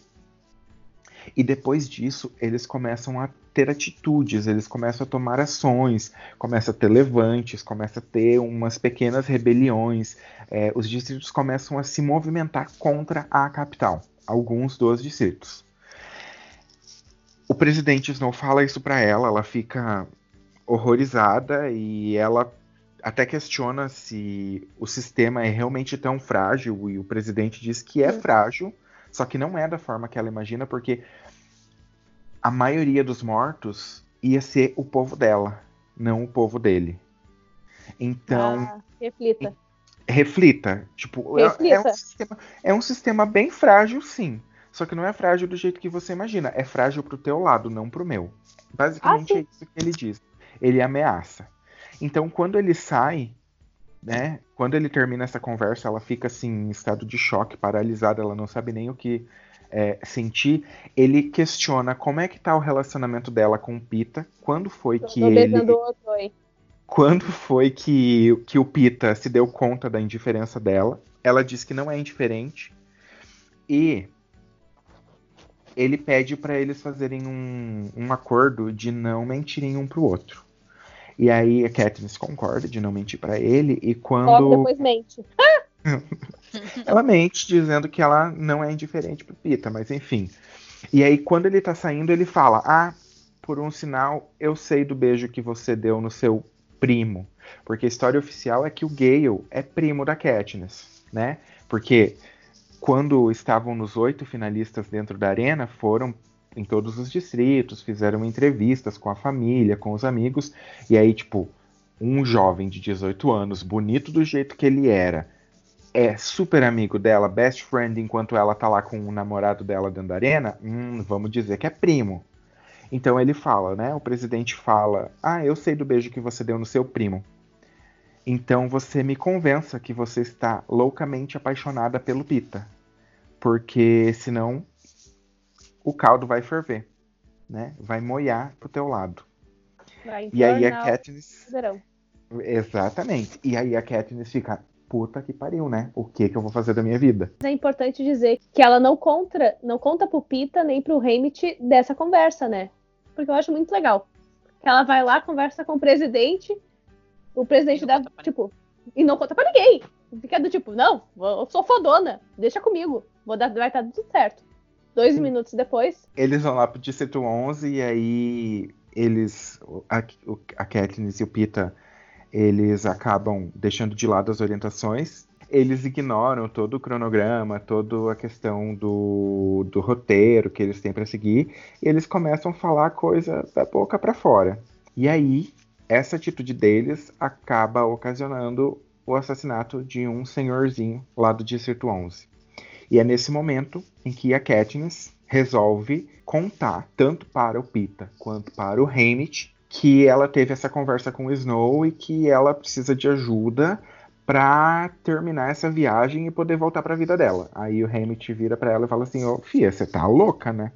e depois disso eles começam a ter atitudes, eles começam a tomar ações, começa a ter levantes, começa a ter umas pequenas rebeliões. É, os distritos começam a se movimentar contra a capital, alguns dos distritos. O presidente Snow fala isso pra ela, ela fica horrorizada e ela até questiona se o sistema é realmente tão frágil e o presidente diz que é frágil, só que não é da forma que ela imagina, porque a maioria dos mortos ia ser o povo dela, não o povo dele. Então, Ah, reflita. reflita. Tipo, é- É, Reflita. um sistema, é um sistema bem frágil, sim. Só que não é frágil do jeito que você imagina. É frágil pro teu lado, não pro meu. Basicamente Ah, é isso que ele diz. Ele ameaça. Então, quando ele sai, né? Quando ele termina essa conversa, ela fica assim, em estado de choque, paralisada, ela não sabe nem o que é, sentir. Ele questiona como é que tá o relacionamento dela com o Pita. Quando foi que Tô ele beijando o outro aí. quando foi que, que o Pita se deu conta da indiferença dela? Ela diz que não é indiferente. E ele pede para eles fazerem um, um acordo de não mentirem um pro outro. E aí a Katniss concorda de não mentir para ele. E Logo quando depois mente. [laughs] ela mente dizendo que ela não é indiferente pro Pita, mas enfim. E aí quando ele tá saindo, ele fala: "Ah, por um sinal, eu sei do beijo que você deu no seu primo". Porque a história oficial é que o Gale é primo da Katniss, né? Porque quando estavam nos oito finalistas dentro da arena, foram em todos os distritos, fizeram entrevistas com a família, com os amigos, e aí, tipo, um jovem de 18 anos, bonito do jeito que ele era, é super amigo dela, best friend, enquanto ela tá lá com o namorado dela dentro da arena, hum, vamos dizer que é primo. Então ele fala, né? O presidente fala: Ah, eu sei do beijo que você deu no seu primo. Então você me convença que você está loucamente apaixonada pelo Pita. Porque senão o caldo vai ferver, né? Vai moiar pro teu lado. Vai E aí a Katniss. verão. Exatamente. E aí a Katniss fica, puta que pariu, né? O que que eu vou fazer da minha vida? É importante dizer que ela não conta, não conta pro Pita nem pro Hamit dessa conversa, né? Porque eu acho muito legal. Que ela vai lá, conversa com o presidente, o presidente E pra tipo, e não conta pra ninguém. Fica do tipo, não, eu sou fodona, deixa comigo, vou dar, vai estar tudo certo. Dois minutos depois, Eles vão lá pro Distrito 11 e aí eles, a, a Katniss e o Pita, eles acabam deixando de lado as orientações. Eles ignoram todo o cronograma, toda a questão do, do roteiro que eles têm para seguir. E eles começam a falar coisa da boca para fora. E aí, essa atitude deles acaba ocasionando o assassinato de um senhorzinho lá do Distrito 11. E é nesse momento em que a Katniss resolve contar tanto para o Pita quanto para o Hamit que ela teve essa conversa com o Snow e que ela precisa de ajuda para terminar essa viagem e poder voltar para a vida dela. Aí o Hamit vira para ela e fala assim: "Ô, fia, você tá louca, né?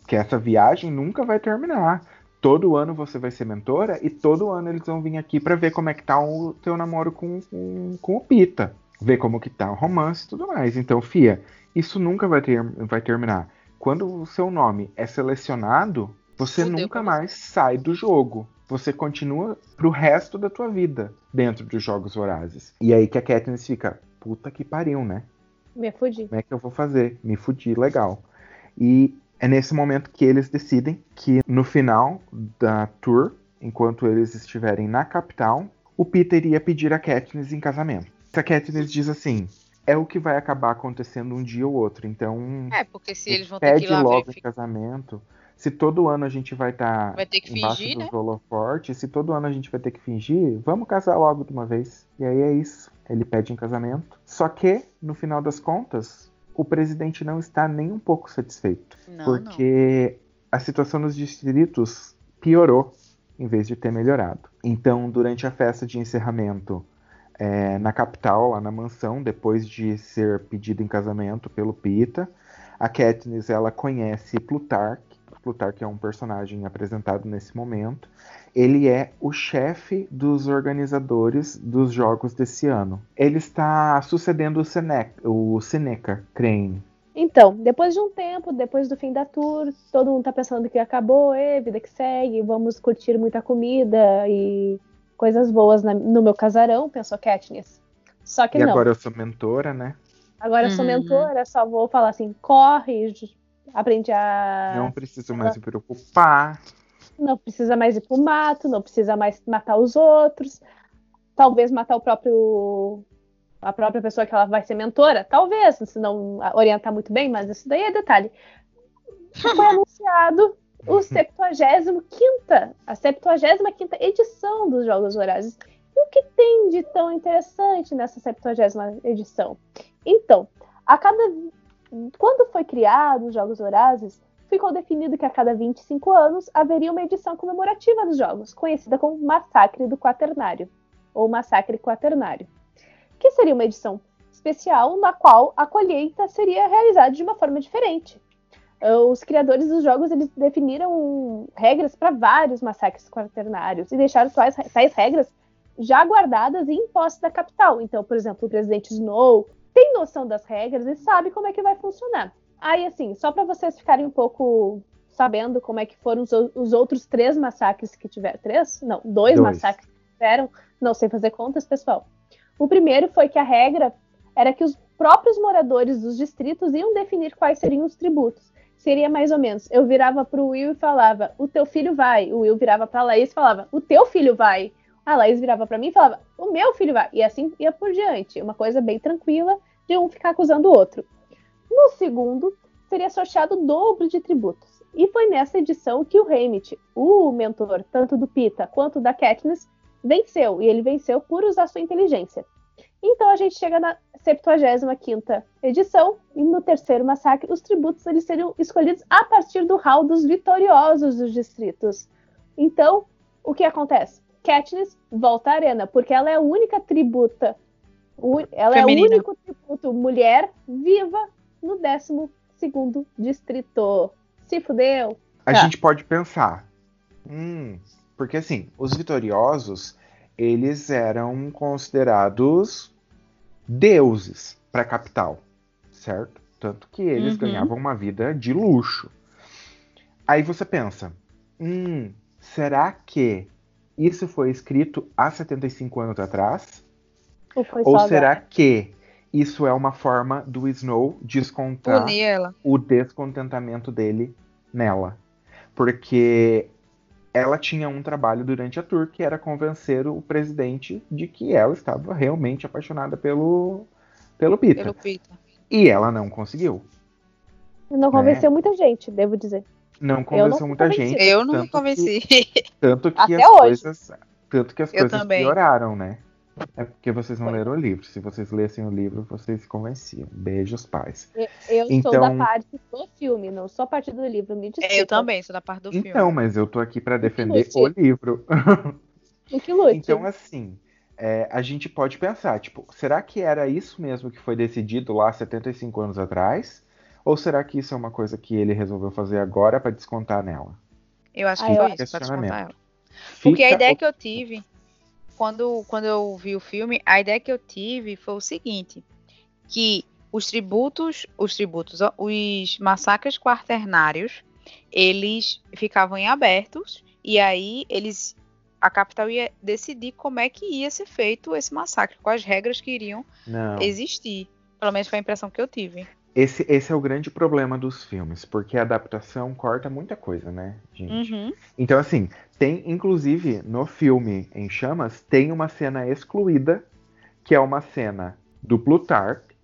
Porque essa viagem nunca vai terminar. Todo ano você vai ser mentora e todo ano eles vão vir aqui para ver como é que tá o teu namoro com, com, com o Pita, ver como que tá o romance e tudo mais. Então, fia, isso nunca vai, ter, vai terminar. Quando o seu nome é selecionado, você Fudeu nunca você. mais sai do jogo. Você continua pro resto da tua vida dentro dos Jogos Vorazes. E aí que a Katniss fica, puta que pariu, né? me fudi. Como é que eu vou fazer? Me fudi, legal. E é nesse momento que eles decidem que no final da tour, enquanto eles estiverem na capital, o Peter iria pedir a Katniss em casamento. A Katniss diz assim: é o que vai acabar acontecendo um dia ou outro. Então, É, porque se eles vão ter que pede ir lá logo em casamento. Se todo ano a gente vai estar Vai ter que embaixo fingir, dos né? holofortes, se todo ano a gente vai ter que fingir, vamos casar logo de uma vez. E aí é isso. Ele pede em casamento. Só que, no final das contas, o presidente não está nem um pouco satisfeito. Não, não. porque a situação nos distritos piorou em vez de ter melhorado. Então, durante a festa de encerramento é, na capital, lá na mansão, depois de ser pedido em casamento pelo Pita, a Katniss ela conhece Plutarch Plutarque é um personagem apresentado nesse momento. Ele é o chefe dos organizadores dos jogos desse ano. Ele está sucedendo o Seneca, o Seneca Crane. Então, depois de um tempo, depois do fim da tour, todo mundo tá pensando que acabou, é vida que segue, vamos curtir muita comida e coisas boas na, no meu casarão, pensou Katniss. Só que e não. agora eu sou mentora, né? Agora eu sou Uhum. mentora, só vou falar assim, corre, aprende a. Não preciso mais me preocupar. Não precisa mais ir pro mato, não precisa mais matar os outros. Talvez matar o próprio. A própria pessoa que ela vai ser mentora, talvez, se não orientar muito bem, mas isso daí é detalhe. Foi [laughs] anunciado o 75 a 75 edição dos Jogos Vorazes. E o que tem de tão interessante nessa 70 edição? Então, a cada quando foi criado os Jogos Vorazes, ficou definido que a cada 25 anos haveria uma edição comemorativa dos jogos, conhecida como Massacre do Quaternário, ou Massacre Quaternário, que seria uma edição especial na qual a colheita seria realizada de uma forma diferente. Os criadores dos jogos eles definiram regras para vários massacres quaternários e deixaram tais, tais regras já guardadas e impostas da capital. Então, por exemplo, o presidente Snow tem noção das regras e sabe como é que vai funcionar. Aí, assim, só para vocês ficarem um pouco sabendo como é que foram os, os outros três massacres que tiveram. Três? Não, dois, Dois. massacres que tiveram. Não sei fazer contas, pessoal. O primeiro foi que a regra era que os próprios moradores dos distritos iam definir quais seriam os tributos. Seria mais ou menos, eu virava pro Will e falava, o teu filho vai. O Will virava pra Laís e falava, o teu filho vai. A Laís virava para mim e falava, o meu filho vai. E assim ia por diante. Uma coisa bem tranquila de um ficar acusando o outro. No segundo, seria sorteado o dobro de tributos. E foi nessa edição que o Hamit, o mentor tanto do Pita quanto da Katniss, venceu. E ele venceu por usar sua inteligência. Então a gente chega na 75ª edição, e no terceiro massacre, os tributos eles seriam escolhidos a partir do hall dos vitoriosos dos distritos. Então, o que acontece? Katniss volta à arena, porque ela é a única tributa, ela Feminina. é o único tributo mulher viva no 12º distrito. Se fudeu. A Tá. gente pode pensar. Hum, porque assim, os vitoriosos, eles eram considerados deuses para a capital, certo? Tanto que eles Uhum. ganhavam uma vida de luxo. Aí você pensa, hum, será que isso foi escrito há 75 anos atrás? Ou foi Ou será agora? que isso é uma forma do Snow descontar o descontentamento dele nela. Porque ela tinha um trabalho durante a tour que era convencer o presidente de que ela estava realmente apaixonada pelo, pelo Peter. Pelo Peter. E ela não conseguiu. Não convenceu muita gente, devo dizer. Não convenceu muita gente. Eu não convenci. Que, [laughs] tanto que Até as hoje. coisas. Tanto que as Eu coisas também. pioraram, né? É porque vocês não Foi. leram o livro. Se vocês lessem o livro, vocês se convenciam. Beijos, pais. Eu, eu sou Então- da parte do filme, não sou a parte do livro. Me desculpa. É, eu também, sou da parte do filme. Então, mas eu tô aqui pra defender o livro. O que lute. [laughs] Então, assim, é, a gente pode pensar, tipo, será que era isso mesmo que foi decidido lá 75 anos atrás? Ou será que isso é uma coisa que ele resolveu fazer agora pra descontar nela? Eu acho Ah, que eu foi isso, pra descontar ela. Porque a Fica ideia o- que eu tive, quando, quando eu vi o filme, a ideia que eu tive foi o seguinte: que os tributos, os tributos, ó, os massacres quaternários, eles ficavam em abertos, e aí eles. A capital ia decidir como é que ia ser feito esse massacre, quais regras que iriam Não. existir. Pelo menos foi a impressão que eu tive. Esse, esse é o grande problema dos filmes, porque a adaptação corta muita coisa, né, gente? Uhum. Então, assim, tem, inclusive, no filme Em Chamas, tem uma cena excluída, que é uma cena do Plutarch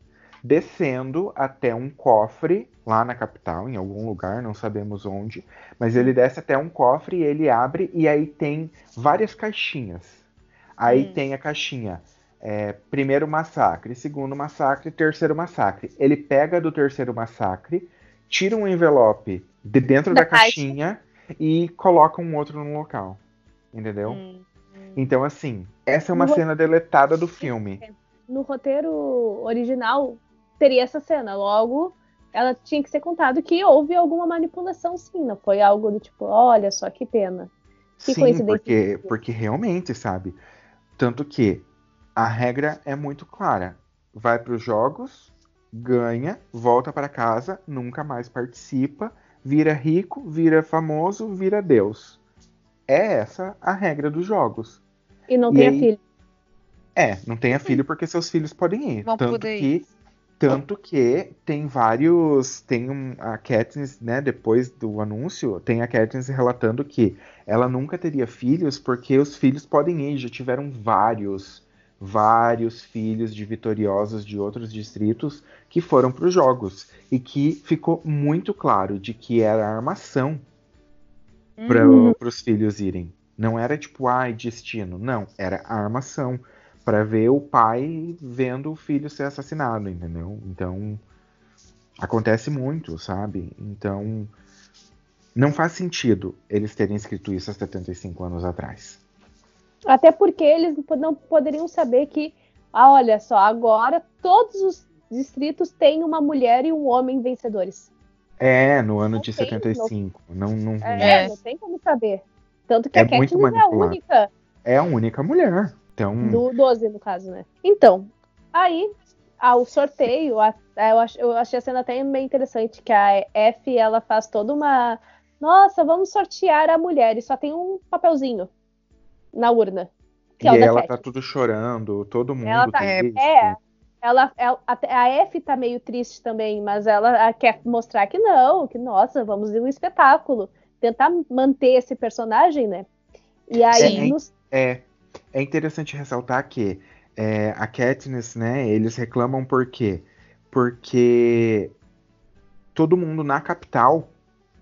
descendo até um cofre lá na capital, em algum lugar, não sabemos onde, mas ele desce até um cofre e ele abre e aí tem várias caixinhas. Aí Hum. tem a caixinha é, primeiro massacre, segundo massacre, terceiro massacre. Ele pega do terceiro massacre, tira um envelope de dentro da, Da caixa. caixinha e coloca um outro no local. Entendeu? Hum, Então, assim, essa é uma No cena deletada do filme. No roteiro original, teria essa cena. Logo, ela tinha que ser contado que houve alguma manipulação, sim. Não foi algo do tipo, olha só que pena. Que sim, porque, porque realmente, sabe? Tanto que a regra é muito clara. Vai para os jogos, ganha, volta para casa, nunca mais participa, vira rico, vira famoso, vira Deus. É essa a regra dos jogos. E não tem filho. É, não tenha filho porque seus filhos podem ir. Vão tanto poder que ir. tanto que tem vários, tem um, a Katniss, né, depois do anúncio, tem a Katniss relatando que ela nunca teria filhos porque os filhos podem ir, já tiveram vários, vários filhos de vitoriosos de outros distritos que foram para os jogos e que ficou muito claro de que era armação para Uhum. os filhos irem. Não era tipo, ai, destino. Não, era armação para ver o pai vendo o filho ser assassinado, entendeu? Então acontece muito, sabe? Então não faz sentido eles terem escrito isso há 75 anos atrás. Até porque eles não poderiam saber que, ah, olha só, agora todos os distritos têm uma mulher e um homem vencedores. É, no ano Não de tem, 75. Não, não, É, É. não tem como saber. Tanto que É a muito Katniss é a única é a única mulher. Então, do 12, no caso, né? Então, aí, ao sorteio, a- eu, ach- eu achei a cena até bem interessante, que a F, ela faz toda uma... Nossa, vamos sortear a mulher, e só tem um papelzinho na urna. Que e é ela tá tudo chorando, todo mundo Ela tá- triste. é. Ela, ela- a F tá meio triste também, mas ela quer mostrar que não, que nossa, vamos ver um espetáculo. Tentar manter esse personagem, né? E aí, Sim. nos- É, é interessante ressaltar que é, a Katniss, né, eles reclamam por quê? Porque todo mundo na capital,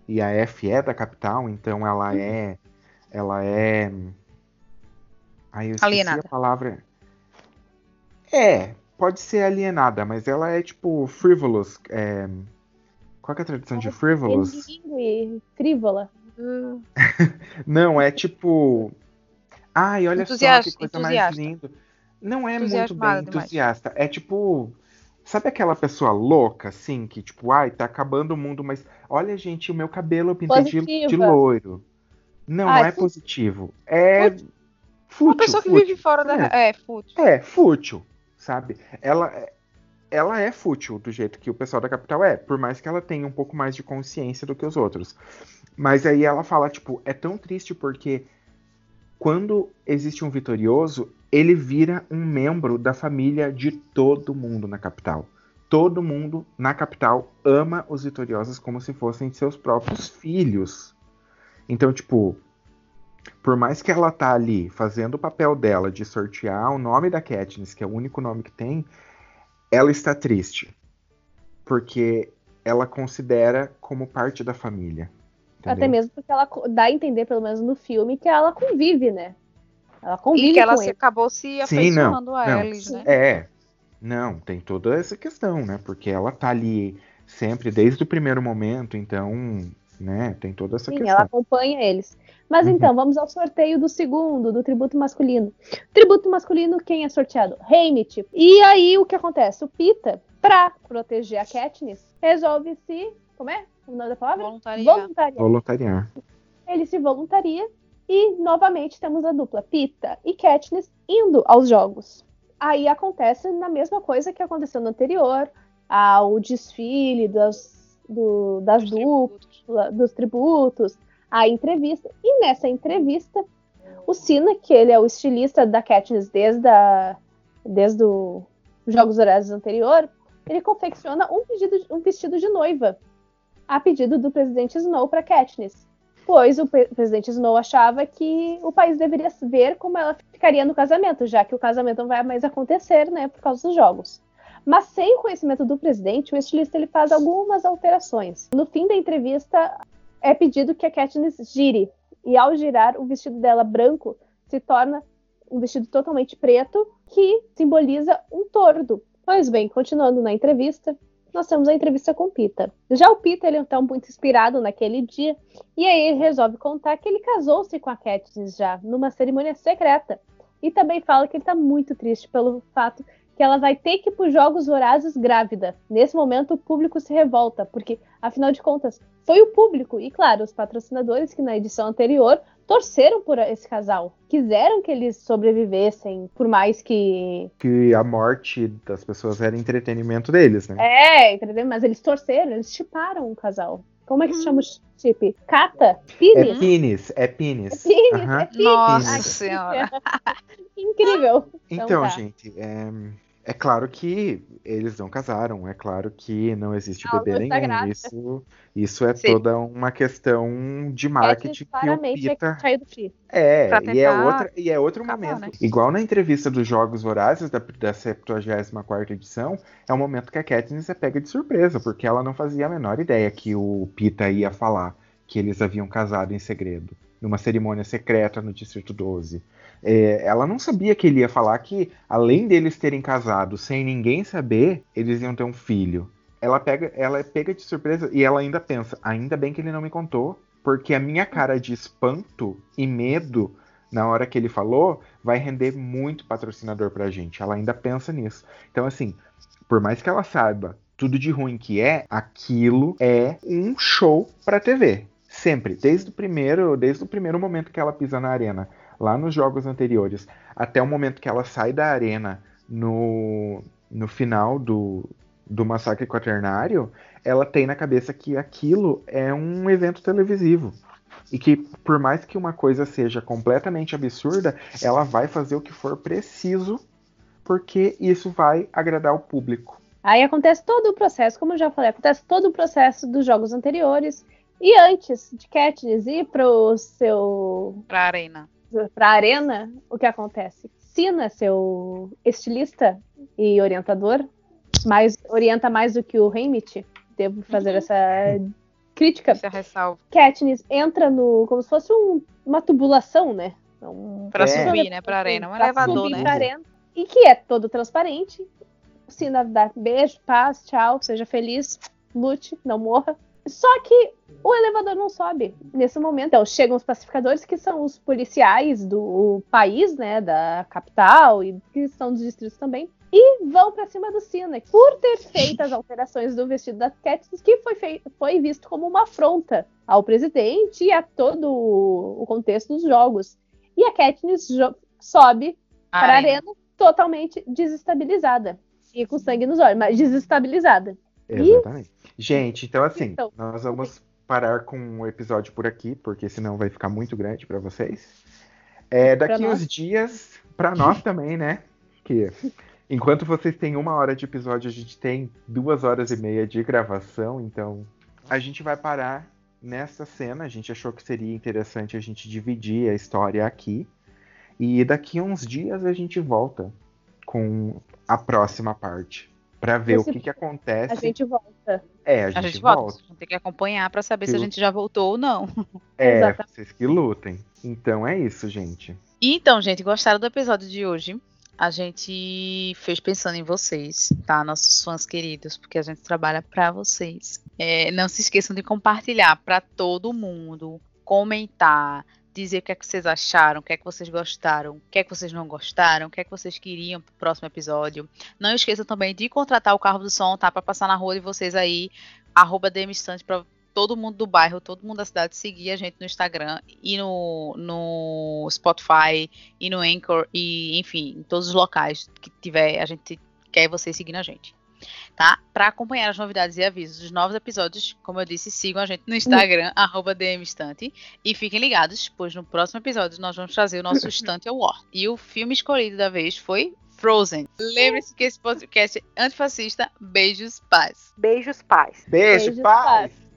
e a F é da capital, então ela Uhum. é. Ela é. Ai, eu Alienada. a palavra. É, pode ser alienada, mas ela é tipo frivolous. é, Qual que é a tradução de frivolous? e frívola. [laughs] Não, é tipo. Ai, olha só Entusiasta- que coisa mais entusiasta. linda. Não é muito bem demais. entusiasta. É tipo. Sabe aquela pessoa louca, assim, que tipo, ai, tá acabando o mundo, mas olha, gente, o meu cabelo eu pintei de, de loiro. Não, Ah, não é é fu- positivo. É fútil. Uma pessoa que fútil. vive fora da. É, fútil. É, fútil, sabe? Ela, ela é fútil do jeito que o pessoal da capital é, por mais que ela tenha um pouco mais de consciência do que os outros. Mas aí ela fala, tipo, é tão triste porque quando existe um vitorioso, ele vira um membro da família de todo mundo na capital. Todo mundo na capital ama os vitoriosos como se fossem seus próprios filhos. Então, tipo, por mais que ela tá ali fazendo o papel dela de sortear o nome da Katniss, que é o único nome que tem, ela está triste. Porque ela considera como parte da família. Até entendeu? mesmo porque ela dá a entender, pelo menos no filme, que ela convive, né? Ela convive E que ela com se ele. acabou se Sim, não, afeiçoando a não. eles, né? É. Não, tem toda essa questão, né? Porque ela tá ali sempre, desde o primeiro momento, então, né? Tem toda essa Sim, questão. ela acompanha eles. Mas Uhum. então, vamos ao sorteio do segundo, do tributo masculino. Tributo masculino, quem é sorteado? Haymitch. E aí, o que acontece? O Pita, pra proteger a Katniss, resolve se... Como é? O nome da palavra? Voluntariar. Voluntariar. Voluntariar. Ele se voluntaria e, novamente, temos a dupla Pita e Katniss indo aos jogos. Aí acontece na mesma coisa que aconteceu no anterior, ao desfile das, do- das duplas, tributos. dos tributos, a entrevista. E nessa entrevista, o Sina, que ele é o estilista da Katniss desde, a, desde os Jogos Horários anterior, ele confecciona um, pedido, um vestido de noiva a pedido do presidente Snow para Katniss. Pois o pre- presidente Snow achava que o país deveria ver como ela ficaria no casamento, já que o casamento não vai mais acontecer, né, por causa dos jogos. Mas sem o conhecimento do presidente, o estilista ele faz algumas alterações. No fim da entrevista, é pedido que a Katniss gire, e ao girar, o vestido dela branco se torna um vestido totalmente preto, que simboliza um tordo. Pois bem, continuando na entrevista, nós temos a entrevista com o Pita. Já o Pita, ele está muito inspirado naquele dia, e aí ele resolve contar que ele casou-se com a Katniss já, numa cerimônia secreta. E também fala que ele está muito triste pelo fato que ela vai ter que ir para os Jogos Vorazes grávida. Nesse momento, o público se revolta, porque, afinal de contas, foi o público e, claro, os patrocinadores que na edição anterior torceram por esse casal, quiseram que eles sobrevivessem, por mais que que a morte das pessoas era entretenimento deles, né? É, mas eles torceram, eles chiparam o casal. Como é que se chama o chip? Cata? Pines? É Pines, é Pines. É Pines, uhum. é Pines. Nossa senhora. [laughs] Incrível. Então, então tá. gente, é, é claro que eles não casaram, é claro que não existe não, bebê nenhum. Isso, isso é Sim. toda uma questão de marketing que o Pita... É, e é, outra, e é outro acabar, momento. Né? Igual na entrevista dos Jogos Vorazes da, da 74 edição, é um momento que a Katniss é pega de surpresa, porque ela não fazia a menor ideia que o Pita ia falar que eles haviam casado em segredo, numa cerimônia secreta no Distrito 12. É, ela não sabia que ele ia falar que, além deles terem casado sem ninguém saber, eles iam ter um filho. Ela pega, ela é pega de surpresa e ela ainda pensa: ainda bem que ele não me contou, porque a minha cara de espanto e medo na hora que ele falou vai render muito patrocinador pra gente. Ela ainda pensa nisso. Então, assim, por mais que ela saiba tudo de ruim que é, aquilo é um show pra TV. Sempre, desde o primeiro, desde o primeiro momento que ela pisa na arena lá nos jogos anteriores, até o momento que ela sai da arena no, no final do, do Massacre Quaternário, ela tem na cabeça que aquilo é um evento televisivo. E que, por mais que uma coisa seja completamente absurda, ela vai fazer o que for preciso, porque isso vai agradar o público. Aí acontece todo o processo, como eu já falei, acontece todo o processo dos jogos anteriores. E antes de Katniss ir pro seu. Pra arena para a arena, o que acontece? Sina, seu estilista e orientador, mais orienta mais do que o Heimit. Devo fazer uhum. essa crítica. Essa ressalva. Katniss entra no como se fosse um, uma tubulação, né? Um, para é. subir, né, para a arena, um elevador, né? Arena, e que é todo transparente. Sina dá beijo, paz, tchau, seja feliz, lute, não morra. Só que o elevador não sobe nesse momento. Então, chegam os pacificadores, que são os policiais do país, né, da capital e que são dos distritos também, e vão para cima do Sina por ter feito as alterações do vestido da Katniss, que foi, feito, foi visto como uma afronta ao presidente e a todo o contexto dos jogos. E a Katniss sobe para a arena totalmente desestabilizada. E com sangue nos olhos, mas desestabilizada. Exatamente. E... Gente, então assim, então, nós vamos parar com o episódio por aqui, porque senão vai ficar muito grande para vocês. É, daqui uns dias, para nós também, né? Que enquanto vocês têm uma hora de episódio, a gente tem duas horas e meia de gravação, então a gente vai parar nessa cena. A gente achou que seria interessante a gente dividir a história aqui. E daqui uns dias a gente volta com a próxima parte para ver Esse... o que, que acontece. A gente volta. É, a gente, a gente volta. volta. Tem que acompanhar para saber se a gente já voltou ou não. É, [laughs] Exatamente. vocês que lutem. Então é isso, gente. Então, gente, gostaram do episódio de hoje? A gente fez pensando em vocês, tá? Nossos fãs queridos, porque a gente trabalha para vocês. É, não se esqueçam de compartilhar para todo mundo, comentar, dizer o que é que vocês acharam, o que é que vocês gostaram, o que é que vocês não gostaram, o que é que vocês queriam pro próximo episódio. Não esqueçam também de contratar o carro do som, tá? Pra passar na rua de vocês aí, arroba demistante pra todo mundo do bairro, todo mundo da cidade seguir a gente no Instagram e no, no Spotify e no Anchor e enfim, em todos os locais que tiver, a gente quer vocês seguindo a gente tá? Para acompanhar as novidades e avisos dos novos episódios, como eu disse, sigam a gente no Instagram, arroba DMStante, e fiquem ligados, pois no próximo episódio nós vamos trazer o nosso [laughs] Estante Award. E o filme escolhido da vez foi Frozen. Lembre-se que esse podcast é antifascista. Beijos, paz. Beijos, paz. Beijo, Beijos, paz. paz.